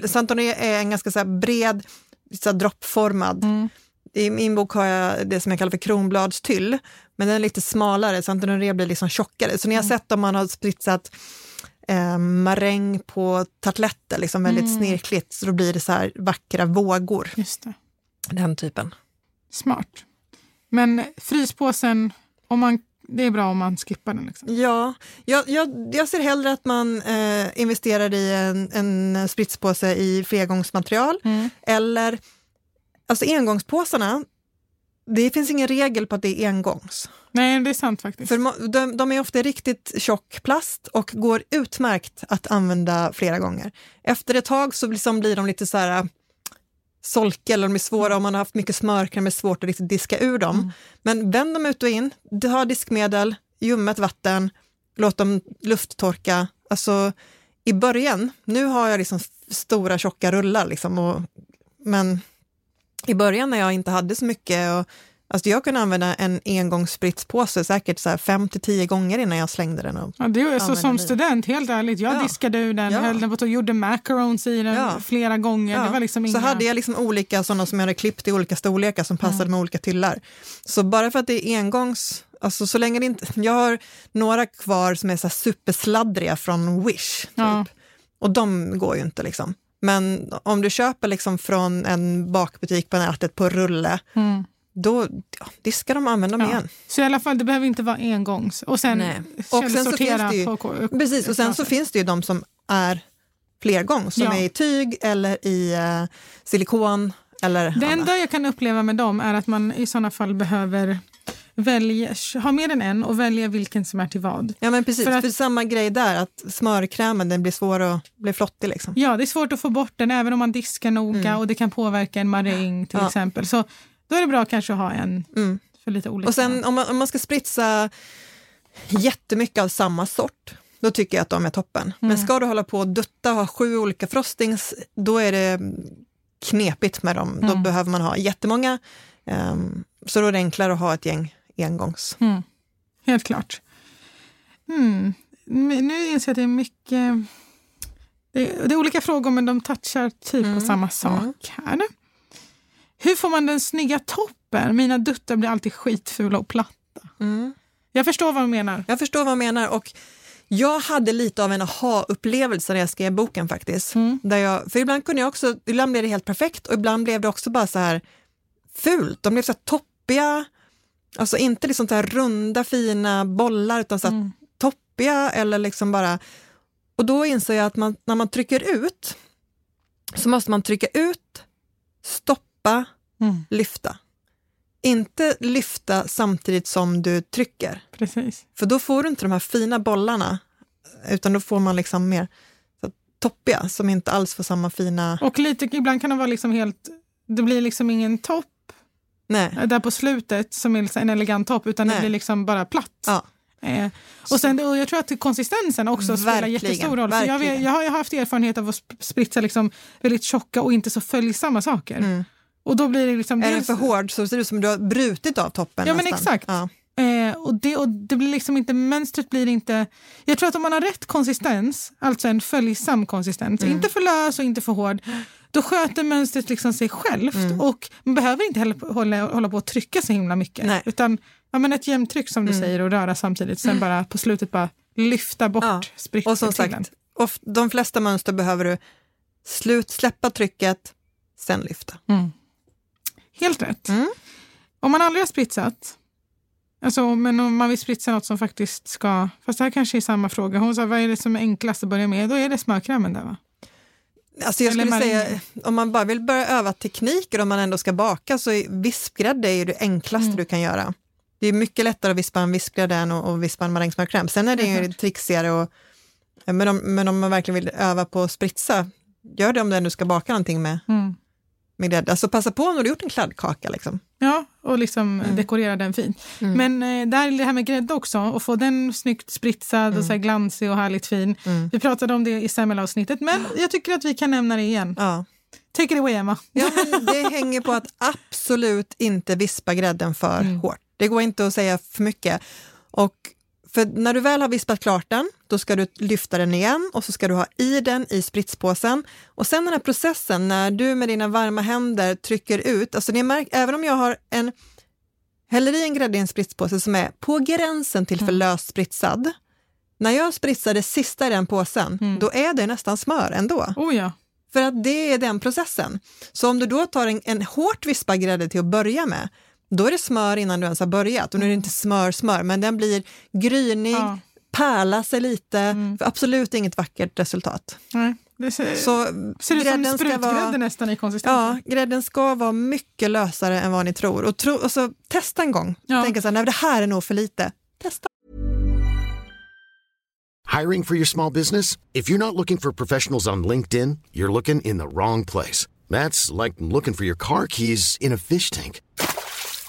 sant är en ganska så bred, så droppformad Mm. I min bok har jag det som jag kallar för kronbladstyll, men den är lite smalare, så Antonoré blir liksom tjockare. Så ni har Mm. sett om man har spritsat eh, maräng på tartletter, liksom väldigt Mm. snirkligt, så då blir det så här vackra vågor, Just det. den typen. Smart. Men fryspåsen, om man, det är bra om man skippar den. Liksom. Ja, jag, jag, jag ser hellre att man eh, investerar i en, en spritspåse i flergångsmaterial, Mm. eller alltså engångspåsarna, det finns ingen regel på att det är engångs. Nej, det är sant faktiskt. För de, de är ofta riktigt tjock plast och går utmärkt att använda flera gånger. Efter ett tag så liksom blir de lite så här solkiga eller de är svåra om man har haft mycket smörkräm är det svårt att riktigt diska ur dem. Men vänd dem ut och in, ha diskmedel, ljummet vatten, låt dem lufttorka. Alltså i början, nu har jag liksom stora tjocka rullar liksom och, men i början när jag inte hade så mycket och Alltså jag kunde använda en engångsspritspåse säkert så fem till tio gånger innan jag slängde den. Och, Ja, det är så men som det- student, helt ärligt. Jag Ja. diskade ur den, Ja. höll den på och gjorde macarons i den Ja. flera gånger. Det var liksom Så inga... hade jag liksom olika sådana som jag hade klippt i olika storlekar som passade Mm. med olika tyllar. Så bara för att det är engångs, alltså så länge det inte, jag har några kvar som är så supersladdriga från Wish. Typ. Ja. Och de går ju inte liksom. Men om du köper liksom från en bakbutik på nätet på rulle, Mm. Då ja, diskar de och använder dem Ja. igen. Så i alla fall, det behöver inte vara engångs. Och sen, Nej. Och sen så källsortera finns det ju- på Precis, och sen så finns det ju de som är flergång, som Ja. är i tyg eller i eh, silikon eller Det annat. enda jag kan uppleva med dem är att man i sådana fall behöver välja, ha mer än en och välja vilken som är till vad. Ja men precis, För för, att- samma grej där, att smörkrämen den blir svår att bli flottig. Liksom. Ja, det är svårt att få bort den även om man diskar noga och det kan påverka en maräng till Mm. Ja. exempel. Så då är det bra kanske att ha en Mm. för lite olika. Och sen om man, om man ska spritsa jättemycket av samma sort, då tycker jag att de är toppen. Mm. Men ska du hålla på och dutta och ha sju olika frostings, då är det knepigt med dem. Då Mm. behöver man ha jättemånga. Um, så då är det enklare att ha ett gäng engångs. Mm. Helt klart. Mm. Nu inser jag att det är mycket... Det är, det är olika frågor men de touchar typ på samma sak här. Hur får man den snygga toppen? Mina duttar blir alltid skitfula och platta. Mm. Jag förstår vad du menar. Jag förstår vad du menar och jag hade lite av en aha-upplevelse när jag skrev boken faktiskt. Mm. Där jag, för ibland kunde jag också, ibland blev det helt perfekt och ibland blev det också bara så här fult. De blev så här toppiga, alltså inte liksom så här runda fina bollar utan så här Mm. toppiga eller liksom bara... Och då inser jag att man, när man trycker ut så måste man trycka ut, stoppa, Mm. lyfta. Inte lyfta samtidigt som du trycker. Precis. För då får du inte de här fina bollarna, utan då får man liksom mer så, toppiga som inte alls får samma fina... Och lite, ibland kan de vara liksom helt... Det blir liksom ingen topp Nej. där på slutet som är liksom en elegant topp utan det Nej. blir liksom bara platt. Ja. Eh, och, sen, och jag tror att konsistensen också spelar jättestor roll. Jag, jag har ju haft erfarenhet av att sp- spritsa liksom väldigt tjocka och inte så följsamma saker. Och då blir det liksom... Mm. Är den för hård så ser det ut som du har brutit av toppen Ja, men nästan. exakt. Ja. Eh, och, det, och det blir liksom inte, mönstret blir inte... Jag tror att om man har rätt konsistens, alltså en följsam konsistens, Mm. inte för lös och inte för hård, då sköter mönstret liksom sig självt Mm. och man behöver inte heller hålla, hålla på att trycka så himla mycket. Nej. Utan ja, men ett jämnt tryck som du säger och röra samtidigt, sen bara på slutet bara lyfta bort Ja. spritsen Och som sagt, of, de flesta mönster behöver du slut, släppa trycket, sen lyfta. Helt rätt. Mm. Om man aldrig har spritsat, alltså, men om man vill spritsa något som faktiskt ska... Fast det här kanske är samma fråga. Hon sa vad är det som är enklast att börja med? Då är det smörkrämen där va? Alltså jag skulle säga, om man bara vill börja öva tekniker om man ändå ska baka så är vispgrädde är ju det enklaste Mm. du kan göra. Det är mycket lättare att vispa en vispgrädde än att vispa en marängsmörkräm. Sen är det ju trixigare och men om, men om man verkligen vill öva på att spritsa, gör det om du ändå ska baka någonting med, Mm. Med grädde. Alltså passa på när du gjort en kladdkaka. Liksom. Ja, och liksom Mm. dekorera den fint. Men eh, där är det här med grädde också, och få den snyggt spritsad Mm. och så glansig och härligt fin. Vi pratade om det i semmelavsnittet, men jag tycker att vi kan nämna det igen. Ja. Take it away, Emma. Ja, men det hänger på att absolut inte vispa grädden för Mm. hårt. Det går inte att säga för mycket. Och för när du väl har vispat klart den, då ska du lyfta den igen och så ska du ha i den i spritspåsen. Och sen den här processen när du med dina varma händer trycker ut, alltså ni märker, även om jag har en häller i en grädde i en spritspåse som är på gränsen till för Mm. löst spritsad, när jag spritsar det sista i den påsen, Mm. då är det nästan smör ändå. Oh ja. För att det är den processen. Så om du då tar en, en hårt vispad grädde till att börja med, då är det smör innan du ens har börjat. Och nu är det inte smör, smör, men den blir grynig, Ja. pärlar sig lite, för absolut inget vackert resultat. Nej, det ser, Så ser ut som grädden ska sprutgrädde vara, nästan i konsistensen. Ja, grädden ska vara mycket lösare än vad ni tror. Och, tro, och så testa en gång. Ja. Tänka så här, nej det här är nog för lite. Testa. Hiring for your small business? If you're not looking for professionals on LinkedIn, you're looking in the wrong place. That's like looking for your car keys in a fish tank.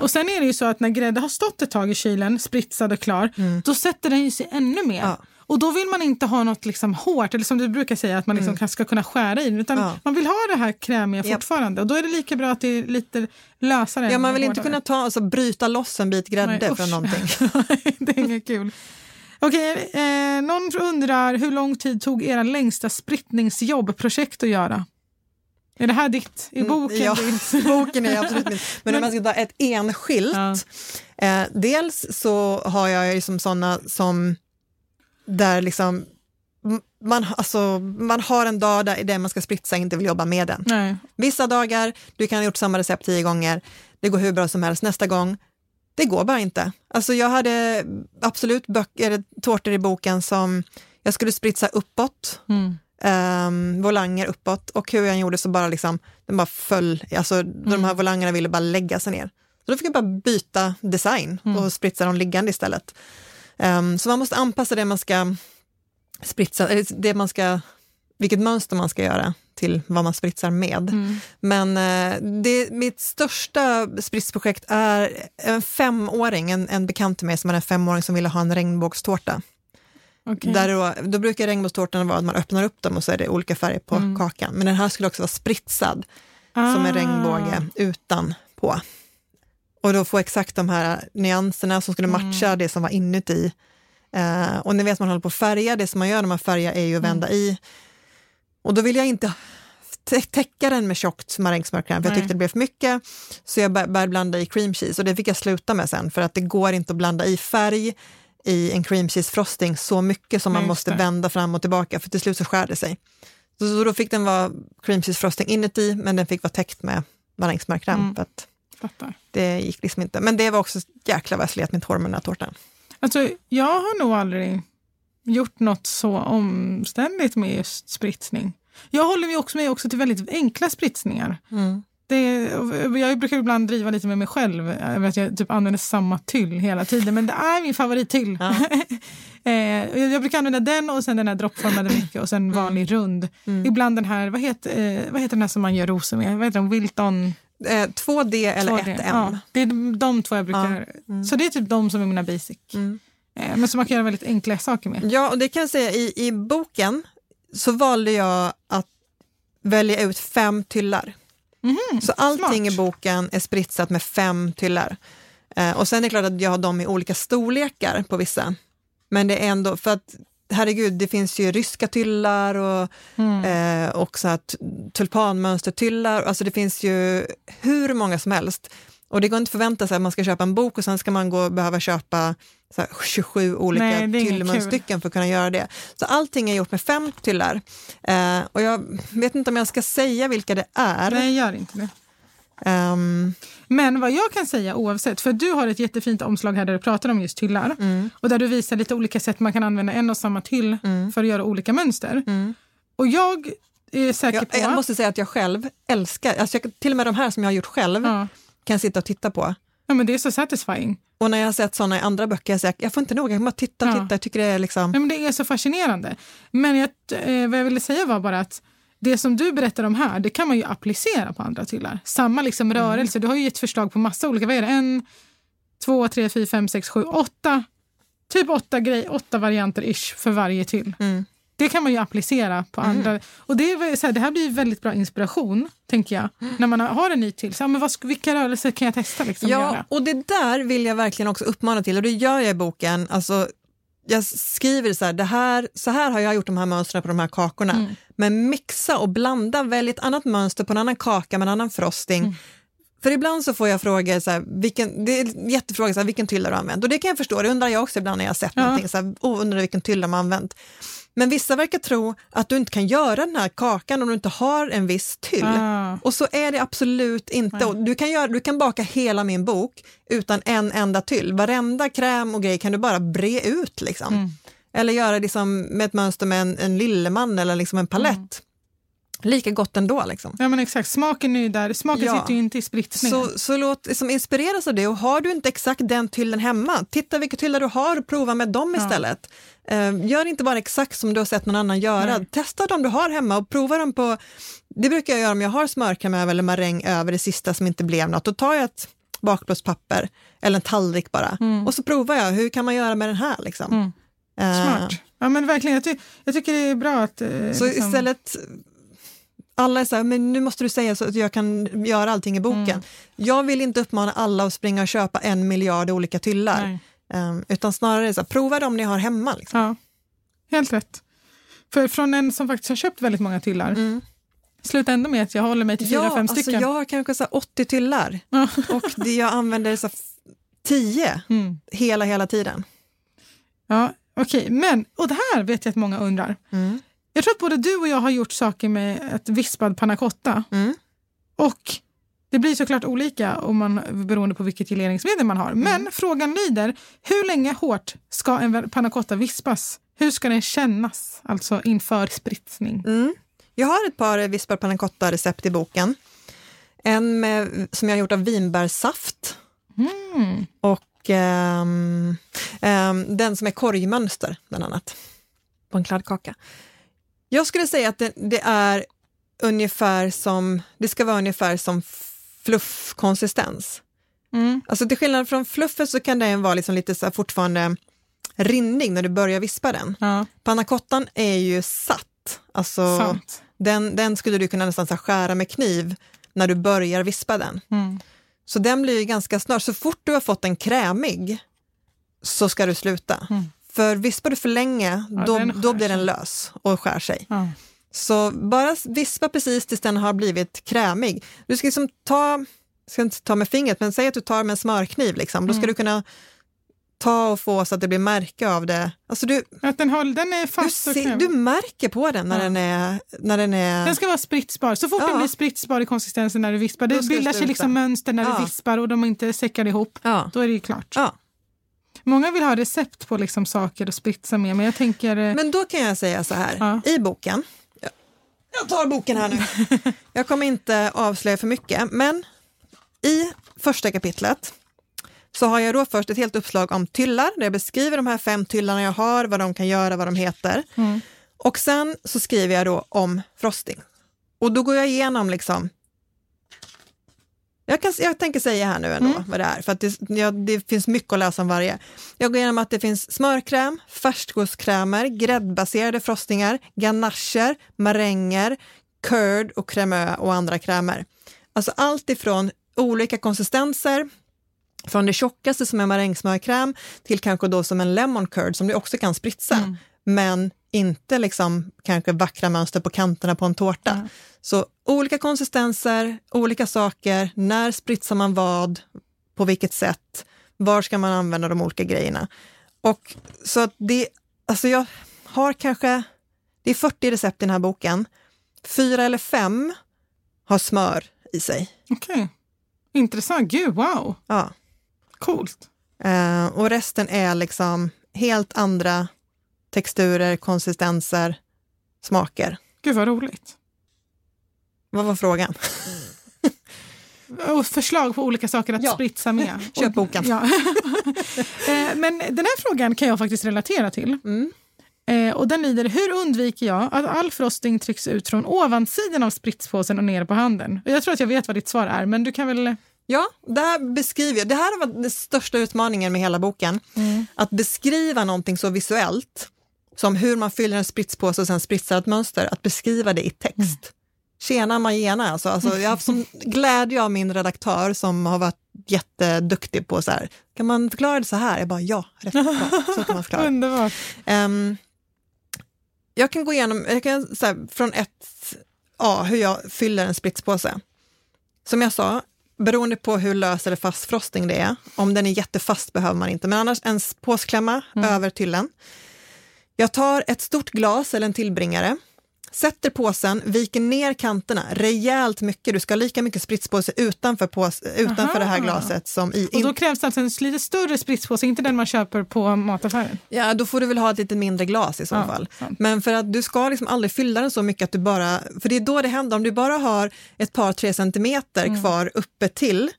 Och sen är det ju så att när grädde har stått ett tag i kylen, spritsad och klar, då sätter den ju sig ännu mer. Ja. Och då vill man inte ha något liksom hårt, eller som du brukar säga, att man liksom mm. ska kunna skära i den, utan ja. man vill ha det här krämiga yep. fortfarande. Och då är det lika bra att det är lite lösare. Ja, man vill inte kunna ta, alltså, bryta loss en bit grädde Nej, från någonting. det är inget kul. Okej, eh, någon undrar hur lång tid tog era längsta sprittningsjobb-projekt att göra? Är det här ditt? I mm, boken? Ja, boken är absolut min. Men, om man ska ta ett enskilt. Ja. Eh, dels så har jag liksom sådana som där liksom man, alltså, man har en dag där det man ska spritsa inte vill jobba med den. Nej. Vissa dagar, du kan ha gjort samma recept tio gånger, det går hur bra som helst. Nästa gång, det går bara inte. Alltså jag hade absolut böcker, tårtor i boken som jag skulle spritsa uppåt, mm. Um, volanger uppåt och hur jag gjorde så bara liksom, den bara föll, alltså mm. de här volangerna ville bara lägga sig ner. Så då fick jag bara byta design mm. och spritsa dem liggande istället. Um, så man måste anpassa det man ska spritsa, det man ska, vilket mönster man ska göra till vad man spritsar med. Mm. Men uh, det, mitt största spritsprojekt är en femåring, en, en bekant till mig som är en femåring som ville ha en regnbågstårta. Okay. Där då, då brukar regnbågstårtorna vara att man öppnar upp dem och så är det olika färger på mm. kakan. Men den här skulle också vara spritsad ah. som en regnbåge utan på och då få exakt de här nyanserna som skulle matcha mm. det som var inuti. Uh, och ni vet man håller på att färga, det som man gör när man färgar är ju att vända mm. i. Och då vill jag inte täcka den med tjockt marängsmörkräm för jag tyckte det blev för mycket. Så jag började blanda i cream cheese och det fick jag sluta med sen för att det går inte att blanda i färg i en cream cheese frosting så mycket som man måste vända fram och tillbaka för till slut så skär det sig. Så, då fick den vara cream cheese frosting inuti men den fick vara täckt med marängsmörkräm. Mm. För att Fattar. Det gick liksom inte. Men det var också jäkla vad jag slet mitt hår med den här tårtan. Alltså, jag har nog aldrig gjort något så omständigt med just spritsning. Jag håller mig också med också till väldigt enkla spritsningar. Mm. Det, jag brukar ibland driva lite med mig själv över att jag typ använder samma tyll hela tiden, men det är min favorittyll. Ja. Eh, jag brukar använda den och sen den här droppformade mycket och sen mm. vanlig rund. Mm. Ibland den här, vad heter, eh, vad heter den här som man gör rosor med? Vad heter den? Wilton? Eh, 2D eller 2D. 1M. Ja, det är de två jag brukar... Ja. Mm. Så det är typ de som är mina basic. Mm. Eh, men som man kan göra väldigt enkla saker med. Ja, och det kan jag säga i, i boken så valde jag att välja ut fem tyllar. Mm, så allting smart. i boken är spritsat med fem tyllar. Eh, och sen är det klart att jag har dem i olika storlekar på vissa. Men det är ändå, för att herregud, det finns ju ryska tyllar och, mm. eh, och så tulpanmönstertyllar. Alltså det finns ju hur många som helst. Och det går inte att förvänta sig att man ska köpa en bok och sen ska man gå behöva köpa så 27 olika Nej, tyllmunstycken för att kunna göra det. Så allting är gjort med fem tyllar. Eh, och jag vet inte om jag ska säga vilka det är. Nej, gör inte det. Um, men vad jag kan säga oavsett, för du har ett jättefint omslag här där du pratar om just tyllar mm. och där du visar lite olika sätt man kan använda en och samma tyll mm. för att göra olika mönster. Mm. Och jag är säker jag, på... Jag måste säga att jag själv älskar, alltså jag, till och med de här som jag har gjort själv ja. kan jag sitta och titta på. Ja, men det är så satisfying. Och när jag har sett såna i andra böcker, jag, säger, jag får inte nog, jag bara titta och titta. Jag tycker det är liksom... Ja, men det är så fascinerande. Men jag, eh, vad jag ville säga var bara att det som du berättar om här, det kan man ju applicera på andra tyllar. Samma liksom mm. rörelse. Du har ju gett förslag på massa olika, vad är det? En, två, tre, fyra, fem, sex, sju, åtta. Typ åtta, grej, åtta varianter ish för varje tyll. Mm. Det kan man ju applicera på mm. andra. Och det, är, så här, det här blir väldigt bra inspiration, tänker jag. Mm. När man har en ny till. Så, men vad, vilka rörelser kan jag testa? Liksom, ja, göra? och det där vill jag verkligen också uppmana till. Och det gör jag i boken. Alltså, jag skriver så här, det här, så här har jag gjort de här mönstren på de här kakorna. Mm. Men mixa och blanda, välj ett annat mönster på en annan kaka med en annan frosting. För ibland så får jag frågor, så här, vilken, det är jättefråga, så här, vilken tylla du har använt? Och det kan jag förstå, det undrar jag också ibland när jag har sett ja. någonting, så här, oh, undrar vilken tylla man har använt. Men vissa verkar tro att du inte kan göra den här kakan om du inte har en viss tyll. Ah. Och så är det absolut inte. Du kan, göra, du kan baka hela min bok utan en enda tyll. Varenda kräm och grej kan du bara bre ut. Liksom. Mm. Eller göra liksom med ett mönster med en, en lilleman eller liksom en palett. Mm. Lika gott ändå. Liksom. Ja men exakt, smaken är ju där. Smaken ja. sitter ju inte i spritsningen. Så, så låt liksom, inspireras av det och har du inte exakt den tyllen hemma, titta vilka tyllar du har och prova med dem ja. istället. Uh, gör inte bara exakt som du har sett någon annan göra. Nej. Testa dem du har hemma och prova dem på, det brukar jag göra om jag har smörkräm över eller maräng över det sista som inte blev något. Då tar jag ett bakplåtspapper eller en tallrik bara mm. och så provar jag, hur kan man göra med den här? Liksom? Mm. Eh, Smart. Ja, men verkligen. Jag, ty jag tycker det är bra att... Eh, Så liksom- istället, alla är så här, men nu måste du säga så att jag kan göra allting i boken. Mm. Jag vill inte uppmana alla att springa och köpa en miljard olika tyllar. Ehm, utan snarare så här, prova dem ni har hemma. Liksom. Ja, helt rätt. För från en som faktiskt har köpt väldigt många tyllar, Mm. slutar ändå med att jag håller mig till fyra, fem alltså stycken. jag har kanske så här 80 tyllar Ja. och det jag använder så här f- 10 Mm. hela, hela tiden. Ja, okej. Men, och det här vet jag att många undrar. Mm. Jag tror att både du och jag har gjort saker med ett vispad panna cotta. Mm. Och det blir såklart olika om man, beroende på vilket geleringsmedel man har. Mm. Men frågan lyder, hur länge hårt ska en panna cotta vispas? Hur ska den kännas, alltså inför spritsning? Mm. Jag har ett par vispar panna cotta recept i boken. En med, som jag har gjort av vinbärssaft Mm. och ehm, ehm, den som är korgmönster bland annat på en kladdkaka. Jag skulle säga att det, det är ungefär som, det ska vara ungefär som fluffkonsistens. Mm. Alltså till skillnad från fluffet så kan den vara liksom lite så fortfarande rinnig när du börjar vispa den. Ja, Pannacottan är ju satt, alltså sant. den, den skulle du kunna nästan skära med kniv när du börjar vispa den. Mm. Så den blir ju ganska snart, så fort du har fått den krämig så ska du sluta. Mm. För vispar du för länge, Ja, då, då blir den lös och skär sig. Ja. Så bara vispa precis tills den har blivit krämig. Du ska liksom ta, ska inte ta med fingret, men säg att du tar med en smörkniv, liksom. då ska Mm. du kunna ta och få så att det blir märke av det. Alltså du, Att den, håller, den är du, fast och ser, du märker på den när, Ja. den, är, när den är... Den ska vara spritsbar. Så fort Ja. den blir spritsbar i konsistensen när du vispar, det bildar sig liksom mönster när Ja. du vispar och de inte säckar ihop. ja. Då är det ju klart. Ja. Många vill ha recept på liksom saker att spritsa med, men jag tänker... eh, Men då kan jag säga så här, Ja. i boken, jag- jag tar boken här nu, jag kommer inte avslöja för mycket, men i första kapitlet så har jag då först ett helt uppslag om tyllar, där jag beskriver de här fem tyllarna jag har, vad de kan göra, vad de heter. Mm. Och sen så skriver jag då om frosting. Och då går jag igenom liksom jag, kan, jag tänker säga här nu ändå Mm. vad det är, för att det, ja, det finns mycket att läsa om varje. Jag går igenom att det finns smörkräm, färskostkrämer, gräddbaserade frostingar, ganacher, maränger, curd och cremö och andra krämer. Alltså allt ifrån olika konsistenser, från det tjockaste som är marängsmörkräm till kanske då som en lemon curd som du också kan spritsa, Mm. Men inte liksom kanske vackra mönster på kanterna på en tårta. Mm. Så olika konsistenser, olika saker, när spritsar man vad, på vilket sätt, var ska man använda de olika grejerna. Och så att det, alltså jag har kanske, det är 40 recept i den här boken, fyra eller fem har smör i sig. Okej. Intressant. Gud, wow. Ja. Coolt. Eh, och resten är liksom helt andra texturer, konsistenser, smaker. Gud, vad roligt. Vad var frågan? Och förslag på olika saker att Ja. spritsa med. Köp boken. Ja. Eh, Men den här frågan kan jag faktiskt relatera till. Mm. Eh, och den lyder, hur undviker jag att all frosting trycks ut från ovansidan av spritspåsen och ner på handen? Och Jag tror att jag vet vad ditt svar är, men du kan väl... Ja, det här beskriver jag. Det här var den största utmaningen med hela boken. Att beskriva någonting så visuellt som hur man fyller en spritspåse och sen spritsar ett mönster, att beskriva det i text. Tjena Majena, alltså, alltså, jag har haft som glädje av min redaktör som har varit jätteduktig på så här, kan man förklara det så här? Jag bara ja, rätt bra, så kan man förklara. Underbart. Ehm, jag kan gå igenom, jag kan, så här, från ett A, hur jag fyller en spritspåse. Som jag sa, beroende på hur lös eller fast frosting det är, om den är jättefast behöver man inte, men annars en påsklämma över tyllen. Jag tar ett stort glas eller en tillbringare, sätter påsen, viker ner kanterna rejält mycket. Du ska ha lika mycket spritspåse utanför, pås, utanför det här glaset som i. Och då krävs det alltså en lite större spritspåse, inte den man köper på mataffären. Ja, då får du väl ha ett lite mindre glas i så Ja, fall. sant. Men för att du ska liksom aldrig fylla den så mycket att du bara, för det är då det händer, om du bara har ett par, tre centimeter Mm. kvar uppe till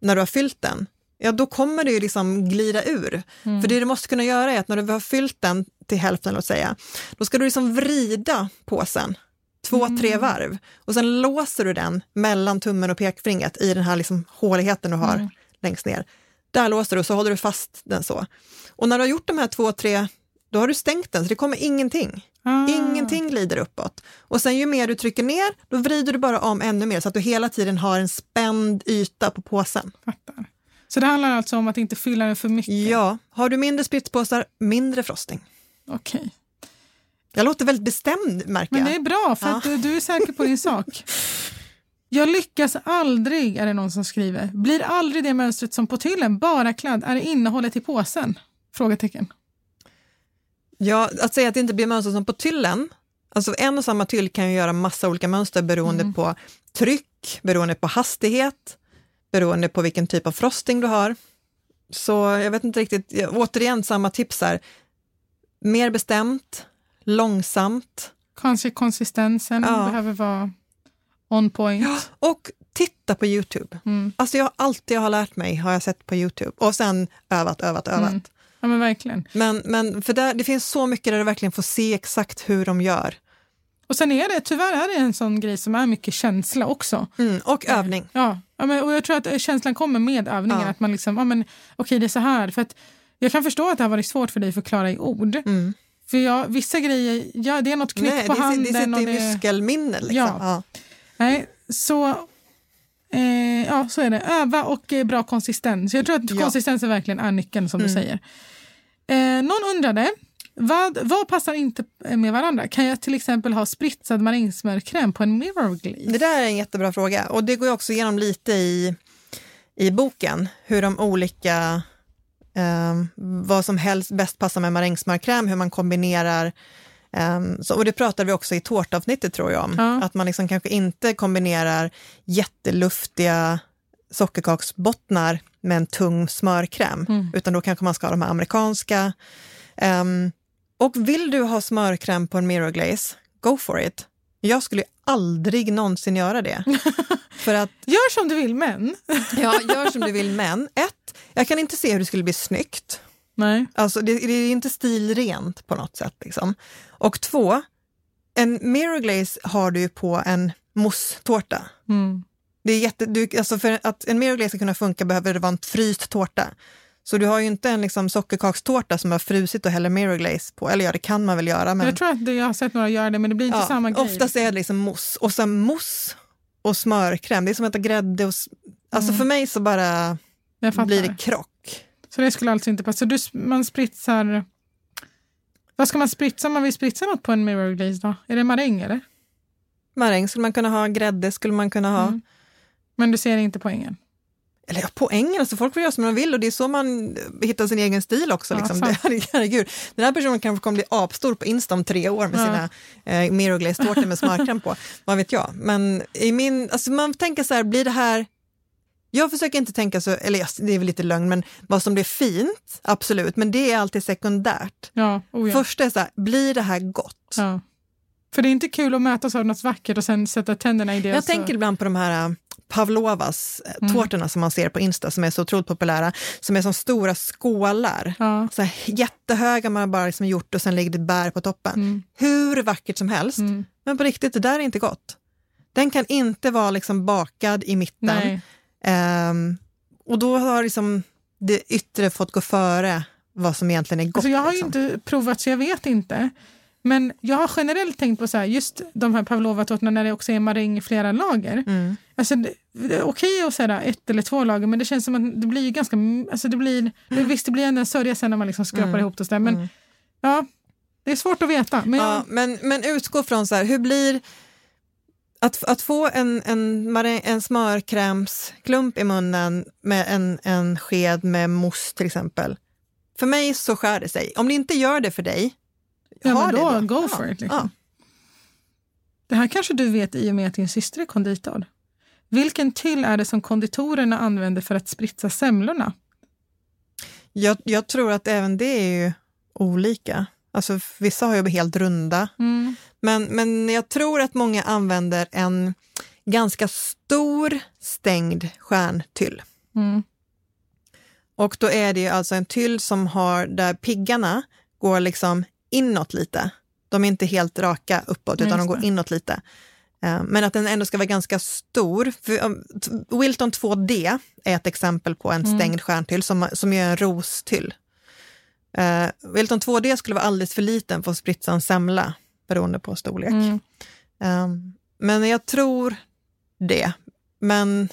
när du har fyllt den, ja då kommer det ju liksom glida ur. Mm. För det du måste kunna göra är att när du har fyllt den till hälften, låt säga, då ska du liksom vrida påsen två, Mm. tre varv och sen låser du den mellan tummen och pekfingret i den här liksom håligheten du har längst ner. Där låser du och så håller du fast den så. Och när du har gjort de här två, tre, då har du stängt den så det kommer ingenting. Ah. Ingenting glider uppåt. Och sen ju mer du trycker ner, då vrider du bara om ännu mer så att du hela tiden har en spänd yta på påsen. Fattar. Så det handlar alltså om att inte fylla den för mycket? Ja, har du mindre spritspåsar, mindre frosting. Okej. Jag låter väldigt bestämd märker Men jag. det är bra, för Ja. du, du är säker på din sak. Jag lyckas aldrig, är det någon som skriver. Blir aldrig det mönstret som på tyllen, bara kladd, är det innehållet i påsen? Frågetecken. Ja, att säga att det inte blir mönster som på tyllen, alltså en och samma tyll kan ju göra massa olika mönster beroende Mm. på tryck, beroende på hastighet, beroende på vilken typ av frosting du har. Så jag vet inte riktigt, återigen samma tips här. Mer bestämt, långsamt Kanske konsistensen Ja. behöver vara on point. och titta på Youtube. Mm. Alltså jag allt jag har lärt mig har jag sett på Youtube och sen övat, övat, övat. Mm. Ja, men verkligen. Men, men för där, det finns så mycket där du verkligen får se exakt hur de gör. Och sen är det, tyvärr är det en sån grej som är mycket känsla också. Mm, och övning. Ja, ja men, och jag tror att känslan kommer med övningen. Ja. Att man liksom, ja men okej det är så här. För att jag kan förstå att det har varit svårt för dig att förklara i ord. Mm. För jag, vissa grejer, ja det är något knyck Nej, på det, handen. det sitter och i det, muskelminne. Liksom. Ja. Ja. nej, så, eh, ja, så är det. Öva och eh, bra konsistens. Jag tror att Ja. Mm. konsistensen verkligen är nyckeln som du säger. Eh, någon undrade, vad, vad passar inte med varandra? Kan jag till exempel ha spritsad marängsmörkräm på en mirror glaze? Det där är en jättebra fråga och det går jag också igenom lite i, i boken, hur de olika, vad som helst bäst passar med marängsmörkräm, hur man kombinerar ehm, så, och det pratade vi också i tårtavsnittet tror jag om, Ja. att man liksom kanske inte kombinerar jätteluftiga sockerkaksbottnar med en tung smörkräm, Mm. utan då kanske man ska ha de här amerikanska. Ehm, och vill du ha smörkräm på en mirror glaze, go for it. Jag skulle aldrig någonsin göra det. För att, Gör som du vill men. ja, gör som du vill, men ett, jag kan inte se hur det skulle bli snyggt. Nej. Alltså det, det är inte stilrent på något sätt. Liksom. Och två, en mirror glaze har du på en moussetårta. Mm. Det är jätte, du, alltså för att en mirror glaze ska kunna funka behöver det vara en fryst tårta. Så du har ju inte en liksom sockerkakstårta som har frusit och häller mirror glaze på. Eller ja, det kan man väl göra. Men, Jag tror att jag har sett några göra det men det blir inte samma grej. Oftast är det liksom mousse. Och sen mousse och smörkräm, det är som att äta grädde. Och, alltså för mig så bara blir det krock. Så det skulle alltså inte passa. Så du, man spritsar... Vad ska man spritsa om man vill spritsa något på en mirror glaze då? Är det maräng eller? Maräng skulle man kunna ha, grädde skulle man kunna ha. Mm. Men du ser inte poängen? Eller ja, poängen, alltså folk får göra som de vill och det är så man hittar sin egen stil också. Ja, liksom. det, herregud. Den här personen kanske kommer bli apstor på Insta om tre år med Ja. sina eh, mirror glaze-tårtor med smörkräm på. Vad vet jag. Men i min, alltså man tänker så här, blir det här jag försöker inte tänka så, eller ja, det är väl lite lögn, men vad som blir fint, absolut, men det är alltid sekundärt. Ja, oh ja. Först är så här, blir det här gott? ja. För det är inte kul att mötas av något vackert och sen sätta tänderna i det. Jag och så- tänker ibland på de här Pavlovas äh, Mm. tårtorna som man ser på Insta som är så otroligt populära, som är som stora skålar. Ja. Så här, jättehöga man har bara liksom gjort och sen lägger det bär på toppen. Mm. Hur vackert som helst. Mm. Men på riktigt, det där är inte gott. Den kan inte vara liksom bakad i mitten. Ehm, och då har liksom det yttre fått gå före vad som egentligen är gott. Alltså jag har liksom. inte provat så jag vet inte. Men jag har generellt tänkt på så här, just de här pavlova-tårtorna när det också är maräng i flera lager. Mm. Alltså, det, det är okej att säga ett eller två lager men det känns som att det blir ganska... Alltså det blir, Visst, det blir en sörja sen när man liksom skrapar Mm. ihop det. och Så där, men Mm. ja, det är svårt att veta. Men Ja, jag, men, men utgå från så här, hur blir att, att få en, en, en smörkrämsklump i munnen med en, en sked med mousse till exempel. För mig så skär det sig. Om det inte gör det för dig, Ja, ha men det då, då. go Ja, for it, liksom. ja. Det här kanske du vet i och med att din syster är konditor. Vilken till är det som konditorerna använder för att spritsa semlorna? Jag, jag tror att även det är olika. Alltså, vissa har ju helt runda, Mm. men, men jag tror att många använder en ganska stor stängd stjärntyll. Mm. Och då är det ju alltså en tyll som har, där piggarna går liksom inåt lite. De är inte helt raka uppåt, utan de går inåt lite. Eh, Men att den ändå ska vara ganska stor. T- Wilton 2D är ett exempel på en Mm. stängd stjärntyll som, som är en rostyll. Eh, Wilton 2D skulle vara alldeles för liten för att spritsa en semla, beroende på storlek. Mm. Um, men jag tror det. Men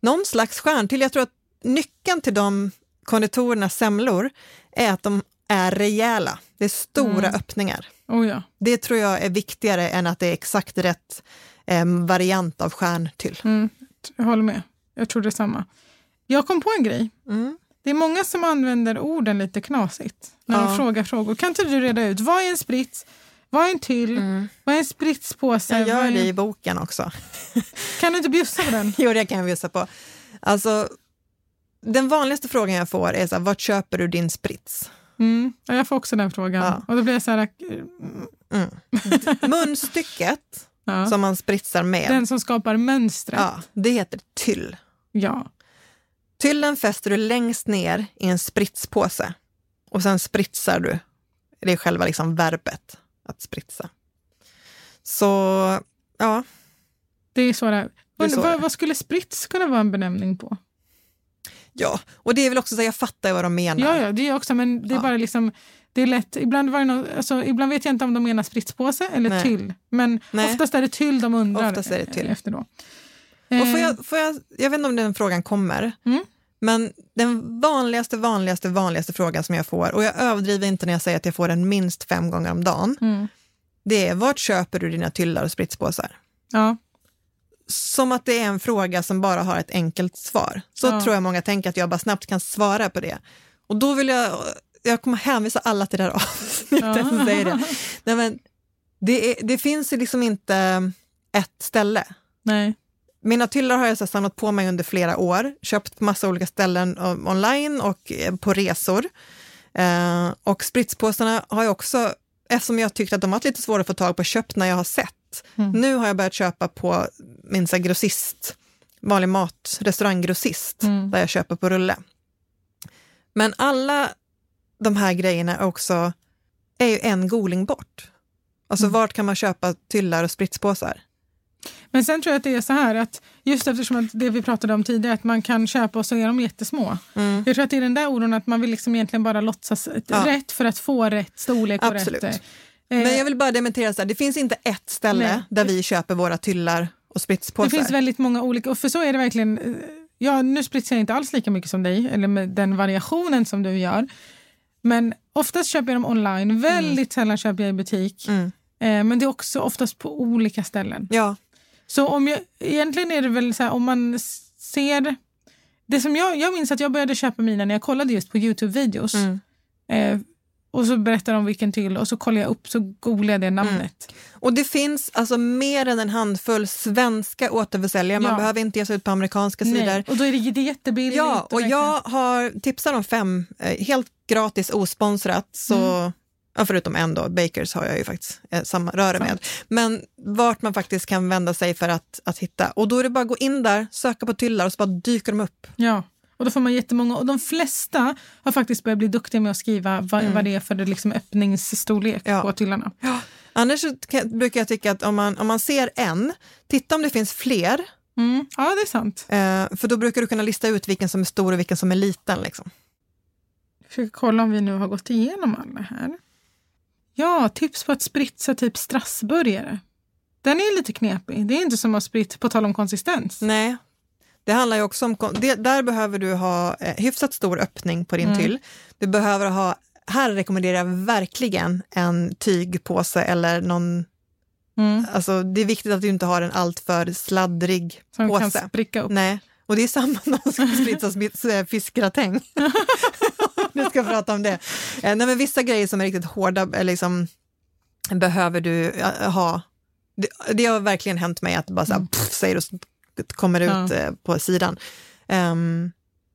någon slags stjärntill. Jag tror att nyckeln till de konditorernas semlor är att de är rejäla. Det är stora Mm. öppningar. Oh ja. Det tror jag är viktigare än att det är exakt rätt eh, variant av stjärntyll. Mm. Jag håller med. Jag tror detsamma. Jag kom på en grej. Mm. Det är många som använder orden lite knasigt när Ja. de frågar frågor. Kan inte du reda ut, vad är en sprits? Vad är en tyll? Vad är en spritspåse? Mm. Jag gör är det i boken också. Kan du inte bjussa på den? Jo, det kan jag bjussa på. Alltså, den vanligaste frågan jag får är så här, vart köper du din sprits? Mm. Ja, jag får också den frågan. Ja. Och då blir jag så här, eh, Munstycket ja. som man spritsar med, den som skapar mönstret. ja, det heter tyll. Ja. Tyllen fäster du längst ner i en spritspåse och sen spritsar du. Det är själva liksom verbet, att spritsa. Så, ja. Det är så det är. vad, vad skulle sprits kunna vara en benämning på? Ja. Och det är väl också så, jag fattar vad de menar. Ja, ja, det är också, men det är Ja. bara liksom det är lätt, ibland, var det nå- alltså, ibland vet jag inte om de menar spritspåse eller Nej. tyll. Men Nej. oftast är det tyll de undrar Oftast är det tyll. eh, efter då. Och får Eh, jag, får jag, jag vet inte om den frågan kommer, Mm. men den vanligaste, vanligaste, vanligaste frågan som jag får, och jag överdriver inte när jag säger att jag får den minst fem gånger om dagen, Mm. det är vart köper du dina tyllar och spritspåsar? Ja, Som att det är en fråga som bara har ett enkelt svar. Så Ja. tror jag många tänker att jag bara snabbt kan svara på det. Och då vill jag, jag kommer hänvisa alla till det här avsnittet Ja. säger det. Nej, men det, är, det finns ju liksom inte ett ställe. nej. Mina tyllar har jag så samlat på mig under flera år, köpt på massa olika ställen um, online och eh, på resor. Eh, och spritspåsarna har jag också, eftersom jag tyckte att de varit lite svåra att få tag på, köpt när jag har sett. Mm. Nu har jag börjat köpa på min så här, grossist, vanlig mat, restauranggrossist, Mm. där jag köper på rulle. Men alla de här grejerna är också, är ju en goling bort. Alltså Mm. vart kan man köpa tyllar och spritspåsar? Men sen tror jag att det är så här att just eftersom att det vi pratade om tidigare, att man kan köpa och så är de jättesmå. Mm. Jag tror att det är den där oron att man vill liksom egentligen bara låtsas Ja. rätt för att få rätt storlek och Absolut. rätt... eh, Men jag vill bara dementera, så här, det finns inte ett ställe Nej. där vi köper våra tyllar och Det spritspåsar. finns väldigt många olika, och för så är det verkligen. eh, Ja, nu spritsar jag inte alls lika mycket som dig, eller med den variationen som du gör. Men oftast köper jag dem online, väldigt sällan köper jag i butik. Mm. Eh, men det är också oftast på olika ställen. Ja, Så om jag, egentligen är det väl så här, om man ser... Det som jag, jag minns att jag började köpa mina när jag kollade just på Youtube-videos. Mm. Eh, och så berättar de vilken till och så kollar jag upp så googlar jag det namnet. och det finns alltså mer än en handfull svenska återförsäljare. Man Ja. behöver inte ge sig ut på amerikanska sidor. Nej. Och då är det, det är jättebilligt. Ja, och jag har tipsat om fem, eh, helt gratis osponsrat, så, Mm. ja, förutom en då, Bakers har jag ju faktiskt eh, samma röre med. Men vart man faktiskt kan vända sig för att, att hitta. Och då är det bara att gå in där, söka på tyllar och så bara dyker de upp. Ja, och då får man jättemånga. Och de flesta har faktiskt börjat bli duktiga med att skriva vad, vad det är för liksom öppningsstorlek Mm. Ja. på tyllarna. Annars så kan- brukar jag tycka att om man, om man ser en, titta om det finns fler, Mm. Ja, det är sant. eh, för då brukar du kunna lista ut vilken som är stor och vilken som är liten. Liksom. Försöker kolla om vi nu har gått igenom alla här. Ja, tips på att spritsa typ strassburgare. Den är lite knepig. Det är inte som att spritt på tal om konsistens. Nej, det handlar ju också om, det, där behöver du ha eh, hyfsat stor öppning på din Mm. tyll. Du behöver ha, här rekommenderar jag verkligen en tygpåse eller någon, Mm. alltså det är viktigt att du inte har en alltför sladdrig Som kan påse. spricka upp. Nej, och det är samma när man ska spritsa sp- eh, fiskgratäng. nu ska prata om det. Eh, nej, men vissa grejer som är riktigt hårda eh, liksom, behöver du eh, ha. Det, det har verkligen hänt mig att bara så här, pff, säger och kommer ut Mm. Ja. eh, på sidan. Ehm,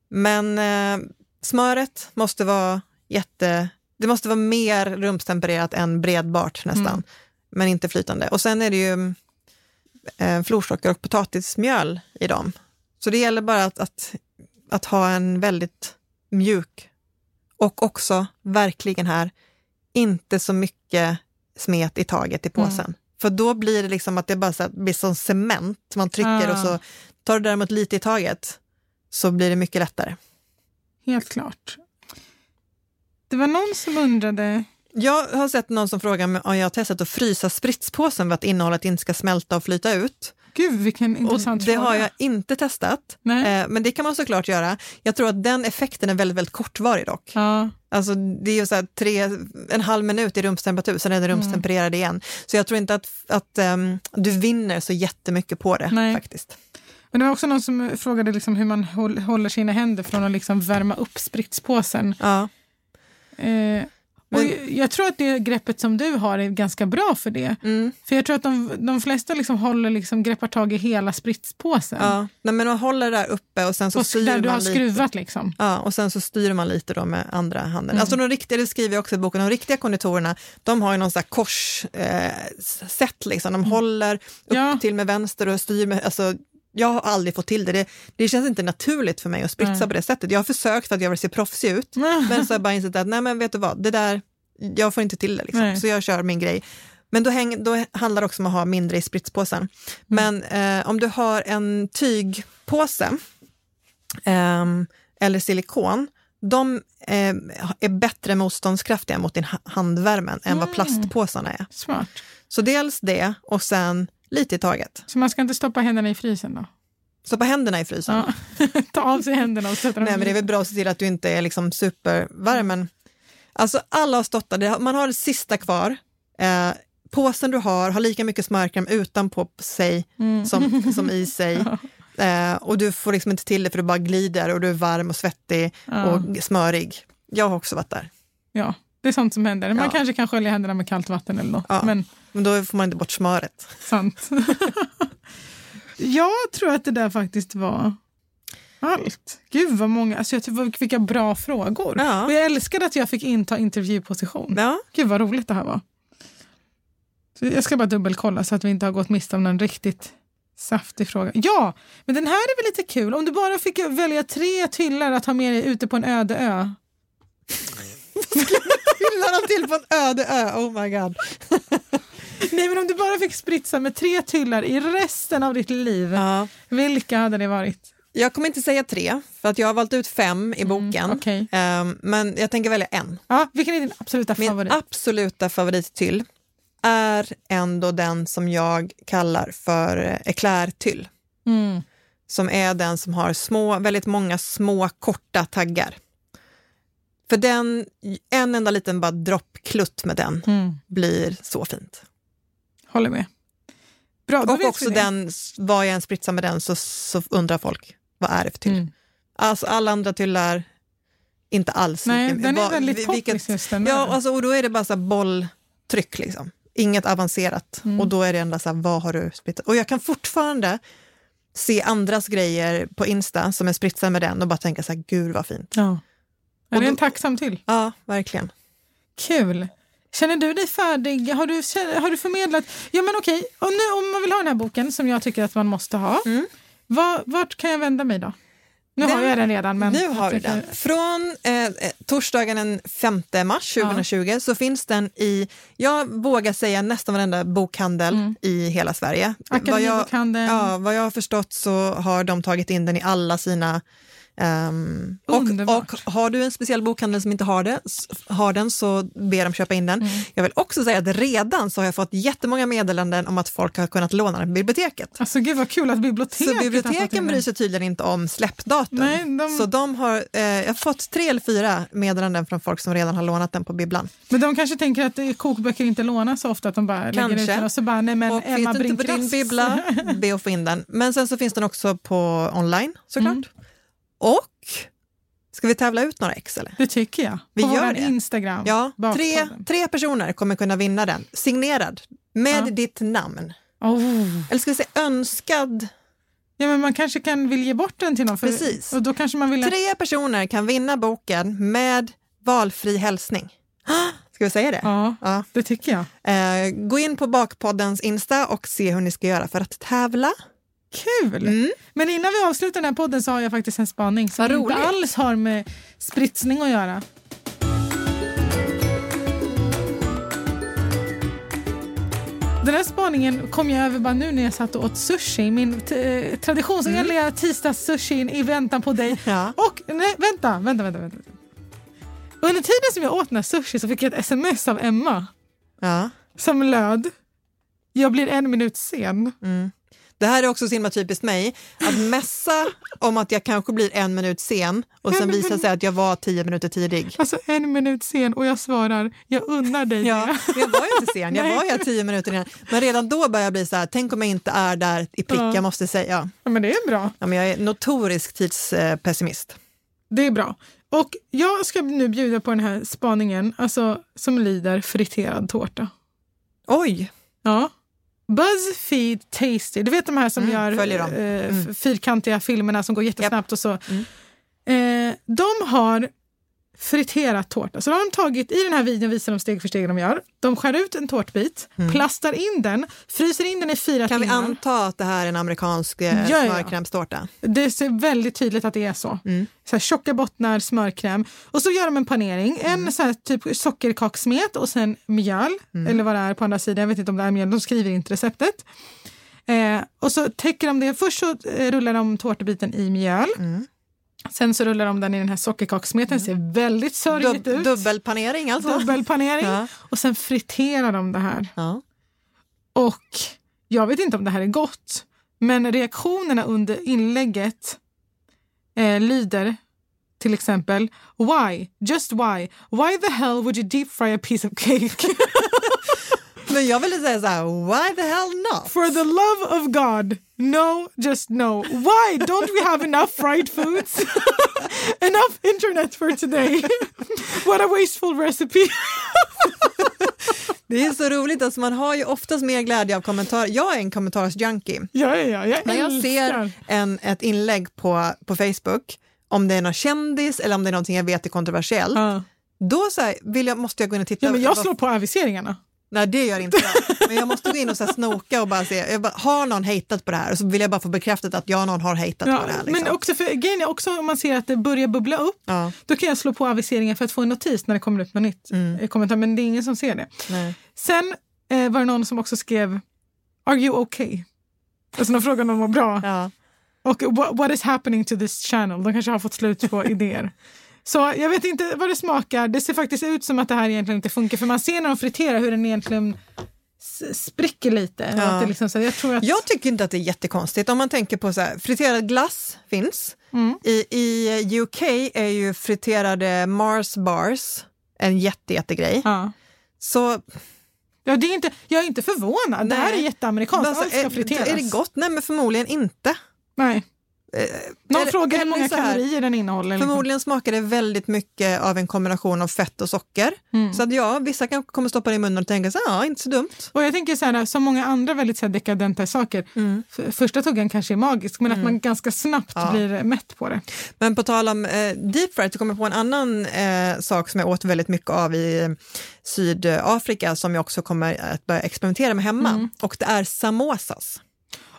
men eh, smöret måste vara jätte... Det måste vara mer rumstempererat än bredbart nästan, Mm. men inte flytande. Och sen är det ju eh, florsocker och potatismjöl i dem. Så det gäller bara att, att, att ha en väldigt mjuk och också verkligen här, inte så mycket smet i taget i påsen. Mm. För då blir det liksom att det bara så här, blir som cement man trycker Ah. och så tar du däremot lite i taget så blir det mycket lättare. Helt klart. Det var någon som undrade. Jag har sett någon som frågar om jag har testat att frysa spritspåsen för att innehållet inte ska smälta och flyta ut. Gud, vilken Och intressant det fråga. har jag inte testat, Nej. eh, men det kan man såklart göra. Jag tror att den effekten är väldigt, väldigt kortvarig dock. Ja. Alltså det är ju så här tre, en halv minut i rumstemperatur, sen är Mm. det rumstempererad igen. Så jag tror inte att, att ehm, du vinner så jättemycket på det Nej. faktiskt. Men det var också någon som frågade liksom hur man håll, håller sina händer från att liksom värma upp spritspåsen. Ja. Eh, och jag tror att det greppet som du har är ganska bra för det. Mm. För jag tror att de, de flesta liksom håller liksom, greppar tag i hela spritspåsen. Ja. Nej, men man håller där uppe och sen så och styr där du har lite. skruvat liksom. Ja, och sen så styr man lite då med andra handen. Mm. Alltså de riktiga, det skriver jag också i boken, de riktiga konditorerna, de har ju någon sån här korssätt eh, sätt liksom. De håller upp Mm. Ja. till med vänster och styr med, alltså jag har aldrig fått till det. det. Det känns inte naturligt för mig att spritsa Nej. på det sättet. Jag har försökt för att jag vill se proffsig ut, men så har jag bara insett att nej men vet du vad, det där, jag får inte till det liksom. Nej. Så jag kör min grej. Men då, häng, då handlar det också om att ha mindre i spritspåsen. Men eh, om du har en tygpåse ehm, eller silikon, de eh, är bättre motståndskraftiga mot din ha- handvärmen än vad plastpåsarna är. Smart. Så dels det och sen lite i taget. Så man ska inte stoppa händerna i frysen då? Stoppa händerna i frysen. Ja. Ta av sig händerna och sätta dem Nej, men det är väl bra att se till att du inte är liksom supervarm. Men, alltså alla har stått där, man har det sista kvar. Eh, påsen du har har lika mycket smörkräm utanpå sig Mm. som, som i sig. Eh, och du får liksom inte till det för du bara glider och du är varm och svettig Ja. och smörig. Jag har också varit där. Ja, det är sånt som händer. Man Ja. kanske kan skölja händerna med kallt vatten eller något. Ja. Men Men då får man inte bort smöret. sant. jag tror att det där faktiskt var allt. Gud vad många, alltså jag tycker vilka bra frågor. Ja. Och jag älskade att jag fick inta intervjuposition. Ja, Gud vad roligt det här var. Så jag ska bara dubbelkolla så att vi inte har gått miste om någon riktigt saftig fråga. Ja, men den här är väl lite kul. Om du bara fick välja tre tyllar att ha med dig ute på en öde ö. hyllar de till på en öde ö, oh my god. Nej, men om du bara fick spritsa med tre tyllar i resten av ditt liv, Ja. vilka hade det varit? Jag kommer inte säga tre, för att jag har valt ut fem i boken. Mm, okej. Ehm, men jag tänker välja en. Ja, vilken är din absoluta Min favorit? absoluta favorittyll är ändå den som jag kallar för eclairtyll. Mm. Som är den som har små, väldigt många små korta taggar. För den, en enda liten bara droppklutt med den Mm. blir så fint. Håller med. Bra, Och också den, vad jag än spritsar med den så, så undrar folk, vad är det för tyll? Mm. Alltså alla andra tyllar, inte alls. Nej, lika- den är vad- väldigt vilket- poppis. Ja, alltså, och då är det bara så bolltryck liksom. Inget avancerat. Mm. Och då är det ändå så här, vad har du spritsat? Och jag kan fortfarande se andras grejer på Insta som är spritsade med den och bara tänka så här, gud vad fint. ja. Ja, Och det är en tacksam till. Ja, verkligen. Kul. Känner du dig färdig? Har du, har du förmedlat? Ja, men okej. Och nu, om man vill ha den här boken som jag tycker att man måste ha, Mm. var, vart kan jag vända mig då? Nu Den- har jag den redan. Men nu har tycker- den. Från eh, eh, torsdagen den 5 mars 2020 så finns den i, jag vågar säga nästan varenda bokhandel i hela Sverige. Vad jag, ja, vad jag har förstått så har de tagit in den i alla sina ehm, och, och har du en speciell bokhandel som inte har, det, har den så ber dem köpa in den. Mm. Jag vill också säga att redan så har jag fått jättemånga meddelanden om att folk har kunnat låna den på biblioteket. Alltså gud vad kul att biblioteket Så biblioteken bryr sig tydligen inte om släppdatum. Nej, de- Så de har, eh, jag har fått tre eller fyra meddelanden från folk som redan har lånat den på bibblan. Men de kanske tänker att eh, kokböcker inte lånas så ofta att de bara lägger ut Kanske. den och så bara, nej men och Emma finns inte på din bibbla, be att få in den. Men sen så finns den också på online såklart. Mm. Och, ska vi tävla ut några ex eller? Det tycker jag. Vi På gör det. Instagram. Ja, tre, tre personer kommer kunna vinna den, signerad, med Ja. ditt namn. Oh. Eller ska vi säga önskad? Ja, men man kanske kan vilja ge bort den till någon. För, Precis. Och då kanske man vill... Tre personer kan vinna boken med valfri hälsning. Ska vi säga det? Ja, Ja. det tycker jag. Eh, gå in på Bakpoddens Insta och se hur ni ska göra för att tävla. Kul! Mm. Men innan vi avslutar den här podden så har jag faktiskt en spaning som inte alls har med spritsning att göra. Den här spaningen kom jag över bara nu när jag satt och åt sushi. Min t- eh, traditionsenliga tisdagssushin i väntan på dig. Ja. Och nej, vänta, vänta, vänta. vänta. Under tiden som jag åt den här sushi så fick jag ett sms av Emma Ja. som löd jag blir en minut sen. Det här är också så himla typiskt mig, att mässa om att jag kanske blir en minut sen och sen visar sig att jag var tio minuter tidig. Alltså en minut sen och jag svarar jag unnar dig Ja, det. jag var ju inte sen, jag var ju tio minuter innan. Men redan då börjar jag bli så här, tänk om jag inte är där i prick, Ja. jag måste säga. Ja, men det är bra. Ja, men jag är notorisk tidspessimist. Det är bra. Och jag ska nu bjuda på den här spaningen alltså, som lider friterad tårta. Oj! Ja. Buzzfeed Tasty, du vet de här som Mm, gör eh, Mm. fyrkantiga filmerna som går jättesnabbt och så. Mm. Eh, de har friterat tårta. Så då har de tagit, i den här videon visar de steg för steg de gör. De skär ut en tårtbit, plastar in den, fryser in den i fyra Mm. Kan vi timmar. anta att det här är en amerikansk eh, Ja, ja. smörkrämstårta? Det ser väldigt tydligt att det är så. Mm. så här, tjocka bottnar, smörkräm. Och så gör de en panering. Mm. En så här, typ sockerkaksmet och sen mjöl. Mm. Eller vad det är på andra sidan. Jag vet inte om det är mjöl. De skriver inte receptet. Eh, och så täcker de det. Först så eh, rullar de tårtbiten i mjöl. Mm. Sen så rullar de den i den här sockerkaksmeten. ser väldigt sörjigt Dub- ut. dubbelpanering alltså? Dubbelpanering. Ja. Och sen friterar de det här. Ja. Och jag vet inte om det här är gott, men reaktionerna under inlägget eh, lyder till exempel Why? Just why? Why the hell would you deep fry a piece of cake? Men jag ville säga så här, why the hell not? For the love of God, no, just no. Why don't we have enough fried foods? enough internet for today. What a wasteful recipe. Det är så roligt, alltså man har ju oftast mer glädje av kommentarer. Jag är en kommentarsjunkie. ja, ja, ja, jag När jag ser en, ett inlägg på, på Facebook, om det är någon kändis eller om det är någonting jag vet är kontroversiellt, Ja. då så här, vill jag, måste jag gå in och titta. Ja, men jag slår på aviseringarna. Nej, det gör inte jag. Men jag måste gå in och så snoka och bara se, jag bara, har någon hatat på det här? Och så vill jag bara få bekräftat att jag någon har hatat Ja, på det här. Liksom. Men också för, grejen är också om man ser att det börjar bubbla upp, Ja, då kan jag slå på aviseringen för att få en notis när det kommer upp något nytt. Mm. i kommentar, men det är ingen som ser det. nej. Sen eh, var det någon som också skrev Are you okay? Alltså de frågade om de var bra. Ja. Och what, what is happening to this channel? De kanske har fått slut på idéer. Så jag vet inte vad det smakar. Det ser faktiskt ut som att det här egentligen inte funkar för man ser när de friterar hur den egentligen spricker lite. Ja. Att liksom, så jag tror att... Jag tycker inte att det är jättekonstigt. Om man tänker på så här, friterad glass finns. Mm. I, I UK är ju friterade Mars bars en jätte, jättegrej. Ja. Så Ja, det är inte, jag är inte förvånad. Det här är Nej. jätteamerikanskt. alltså, Allt ska är, är det gott? Nej, men förmodligen inte. Nej. Någon eller- frågar hur många kalorier den innehåller. liksom. Förmodligen smakar det väldigt mycket av en kombination av fett och socker. Mm. Så att ja, vissa kanske kommer stoppa det i munnen och tänka så ja, inte så dumt. Och jag tänker så här, som många andra väldigt så här dekadenta saker, f- första tuggan kanske är magisk, men att man ganska snabbt Ja. blir mätt på det. Men på tal om eh, deep fried så kommer jag på en annan eh, sak som jag åt väldigt mycket av i eh, Sydafrika som jag också kommer att börja experimentera med hemma. Mm. Och det är samosas.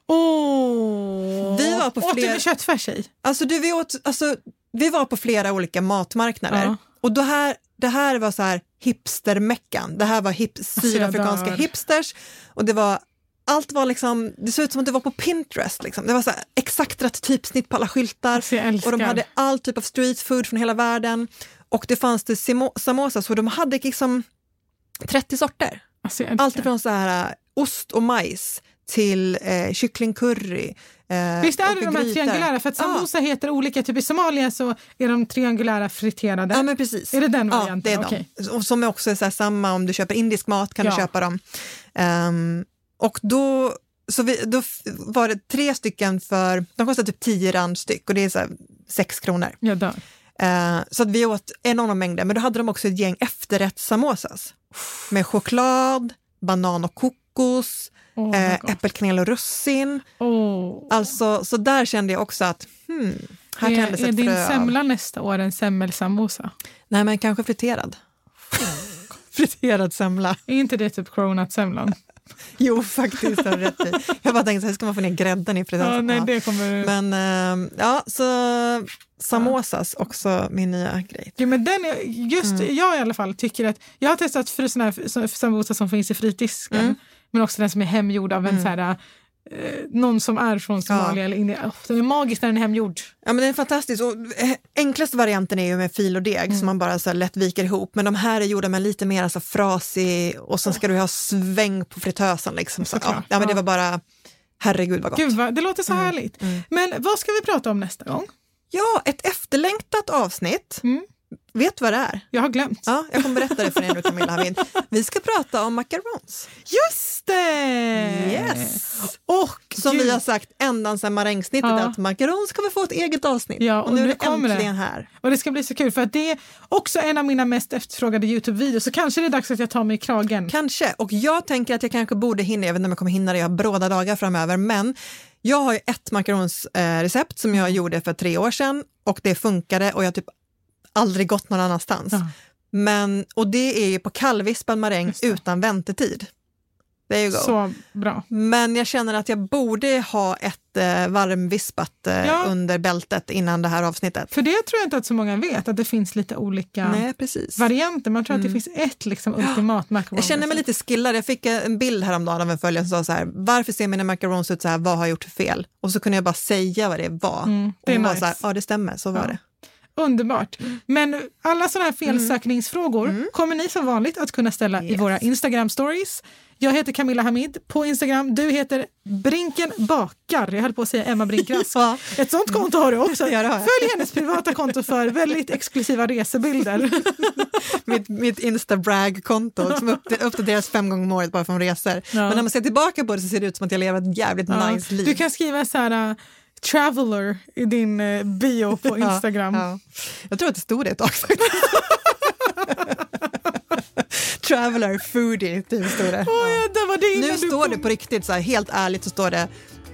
Åh! Vi var på Åt du med köttfärs i? Alltså, du, vi, åt, alltså, vi var på flera olika matmarknader Ja. och det här, det här var så här hipstermeckan. Det här var hip, sydafrikanska hipsters och det var allt var liksom, det såg ut som att det var på Pinterest. Liksom. Det var så här exakt rätt typsnitt på alla skyltar Alltså, och de hade all typ av street food från hela världen och det fanns det samosas så de hade liksom 30 sorter. Alltså. Allt från så här äh, ost och majs till eh, kycklingcurry. Eh, Visst är det de här triangulära? För att Ja. samosa heter olika. Typ i Somalia så är de triangulära friterade. Ja, men precis. Är det den Ja, varianten? det är de. Och som också är så här samma om du köper indisk mat kan Ja. du köpa dem. Ehm, och då, så vi, då var det tre stycken för, de kostar typ 10 rand styck och det är så här 6 kronor. Jag dör. Eh, så att vi åt enorma mängder, men då hade de också ett gäng efterrättssamosas med choklad, banan och kokos, Eh, gott. äppelkanel och russin. Åh. Alltså, så där kände jag också att hmm, här tändes är, är ett din frö av. semla nästa år en semmelsammosa? Nej, men kanske friterad. friterad semla. Är inte det typ cronut-semlan? Jo, faktiskt har rätt i. Jag bara tänkte här ska man få ner grädden i friterad Ja, nej, det kommer... Men eh, ja, så samosas också min nya grej. Jo, men den är, just Mm. jag i alla fall tycker att jag har testat för såna här sambosa som finns i fritidsdisken Mm. Men också den som är hemgjord av en så här eh, någon som är från Somalia eller Indien. Oh, den är magisk när den är hemgjord. Ja men den är fantastisk och eh, enklaste varianten är ju med fil och deg Mm. som man bara så här lätt viker ihop men de här är gjorda med lite mer så frasig och sen ska du ha sväng på fritösen liksom. Så, ja, ja men det ja. var bara, herregud vad gott. Gud, vad, det låter Mm. så härligt. Men vad ska vi prata om nästa gång? Ja, ett efterlängtat avsnitt. Mm. Vet du vad det är? Jag har glömt. Ja, jag kommer berätta det för er nu Camilla Hamid. Vi ska prata om macarons. Just det! Yes! Och Som gud, vi har sagt ända sedan marängsnittet Ja. att macarons kommer få ett eget avsnitt. Ja, och och nu är nu det kommer det. äntligen här. Och det ska bli så kul för att det är också en av mina mest efterfrågade Youtube-videos så kanske det är dags att jag tar mig i kragen. Kanske, och jag tänker att jag kanske borde hinna, jag vet inte om jag kommer hinna det, jag har bråda dagar framöver, men jag har ju ett macaronsrecept som jag gjorde för tre år sedan och det funkade och jag har typ aldrig gått någon annanstans. Ja. Men, och det är ju på kallvispad maräng utan väntetid. Är ju go. Så bra. Men jag känner att jag borde ha ett eh, varmvispat eh, Ja. under bältet innan det här avsnittet. För det tror jag inte att så många vet, att det finns lite olika Nej, precis. varianter. Man tror att det finns ett liksom, ultimat macaron. Mm. Jag känner mig lite skillad. Jag fick en bild häromdagen av en följare som sa så här, varför ser mina macarons ut så här, vad har jag gjort för fel? Och så kunde jag bara säga vad det var. Mm, det och hon var nice. så här, ja det stämmer, så var Ja. det. Underbart. Men alla sådana här felsökningsfrågor kommer ni som vanligt att kunna ställa i våra Instagram stories. Jag heter Camilla Hamid på Instagram. Du heter Brinken bakar. Jag höll på att säga Emma Brinkrask. Ja. Ett sånt konto har du också. Ja, har. Följ hennes privata konto för väldigt exklusiva resebilder. Mitt, mitt Insta-brag-konto som upp- uppdateras fem gånger om året bara från resor. Ja. Men när man ser tillbaka på det så ser det ut som att jag lever ett jävligt nice liv. Du kan skriva så här uh, traveler i din uh, bio på Ja, Instagram. ja. Jag tror att det stod det ett tag faktiskt. Traveler, foodie, typ stod det. Åh, ja, det var det Nu står kom. det på riktigt, så här, helt ärligt så står det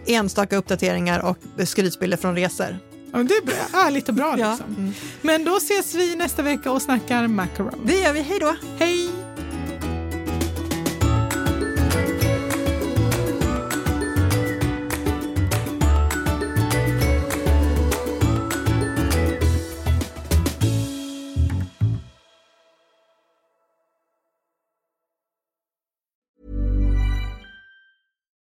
enstaka uppdateringar och skrytbilder från resor. Ja, det är bra, ärligt och bra. Ja. Liksom. Men då ses vi nästa vecka och snackar macaron. Det gör vi, hej då! Hej!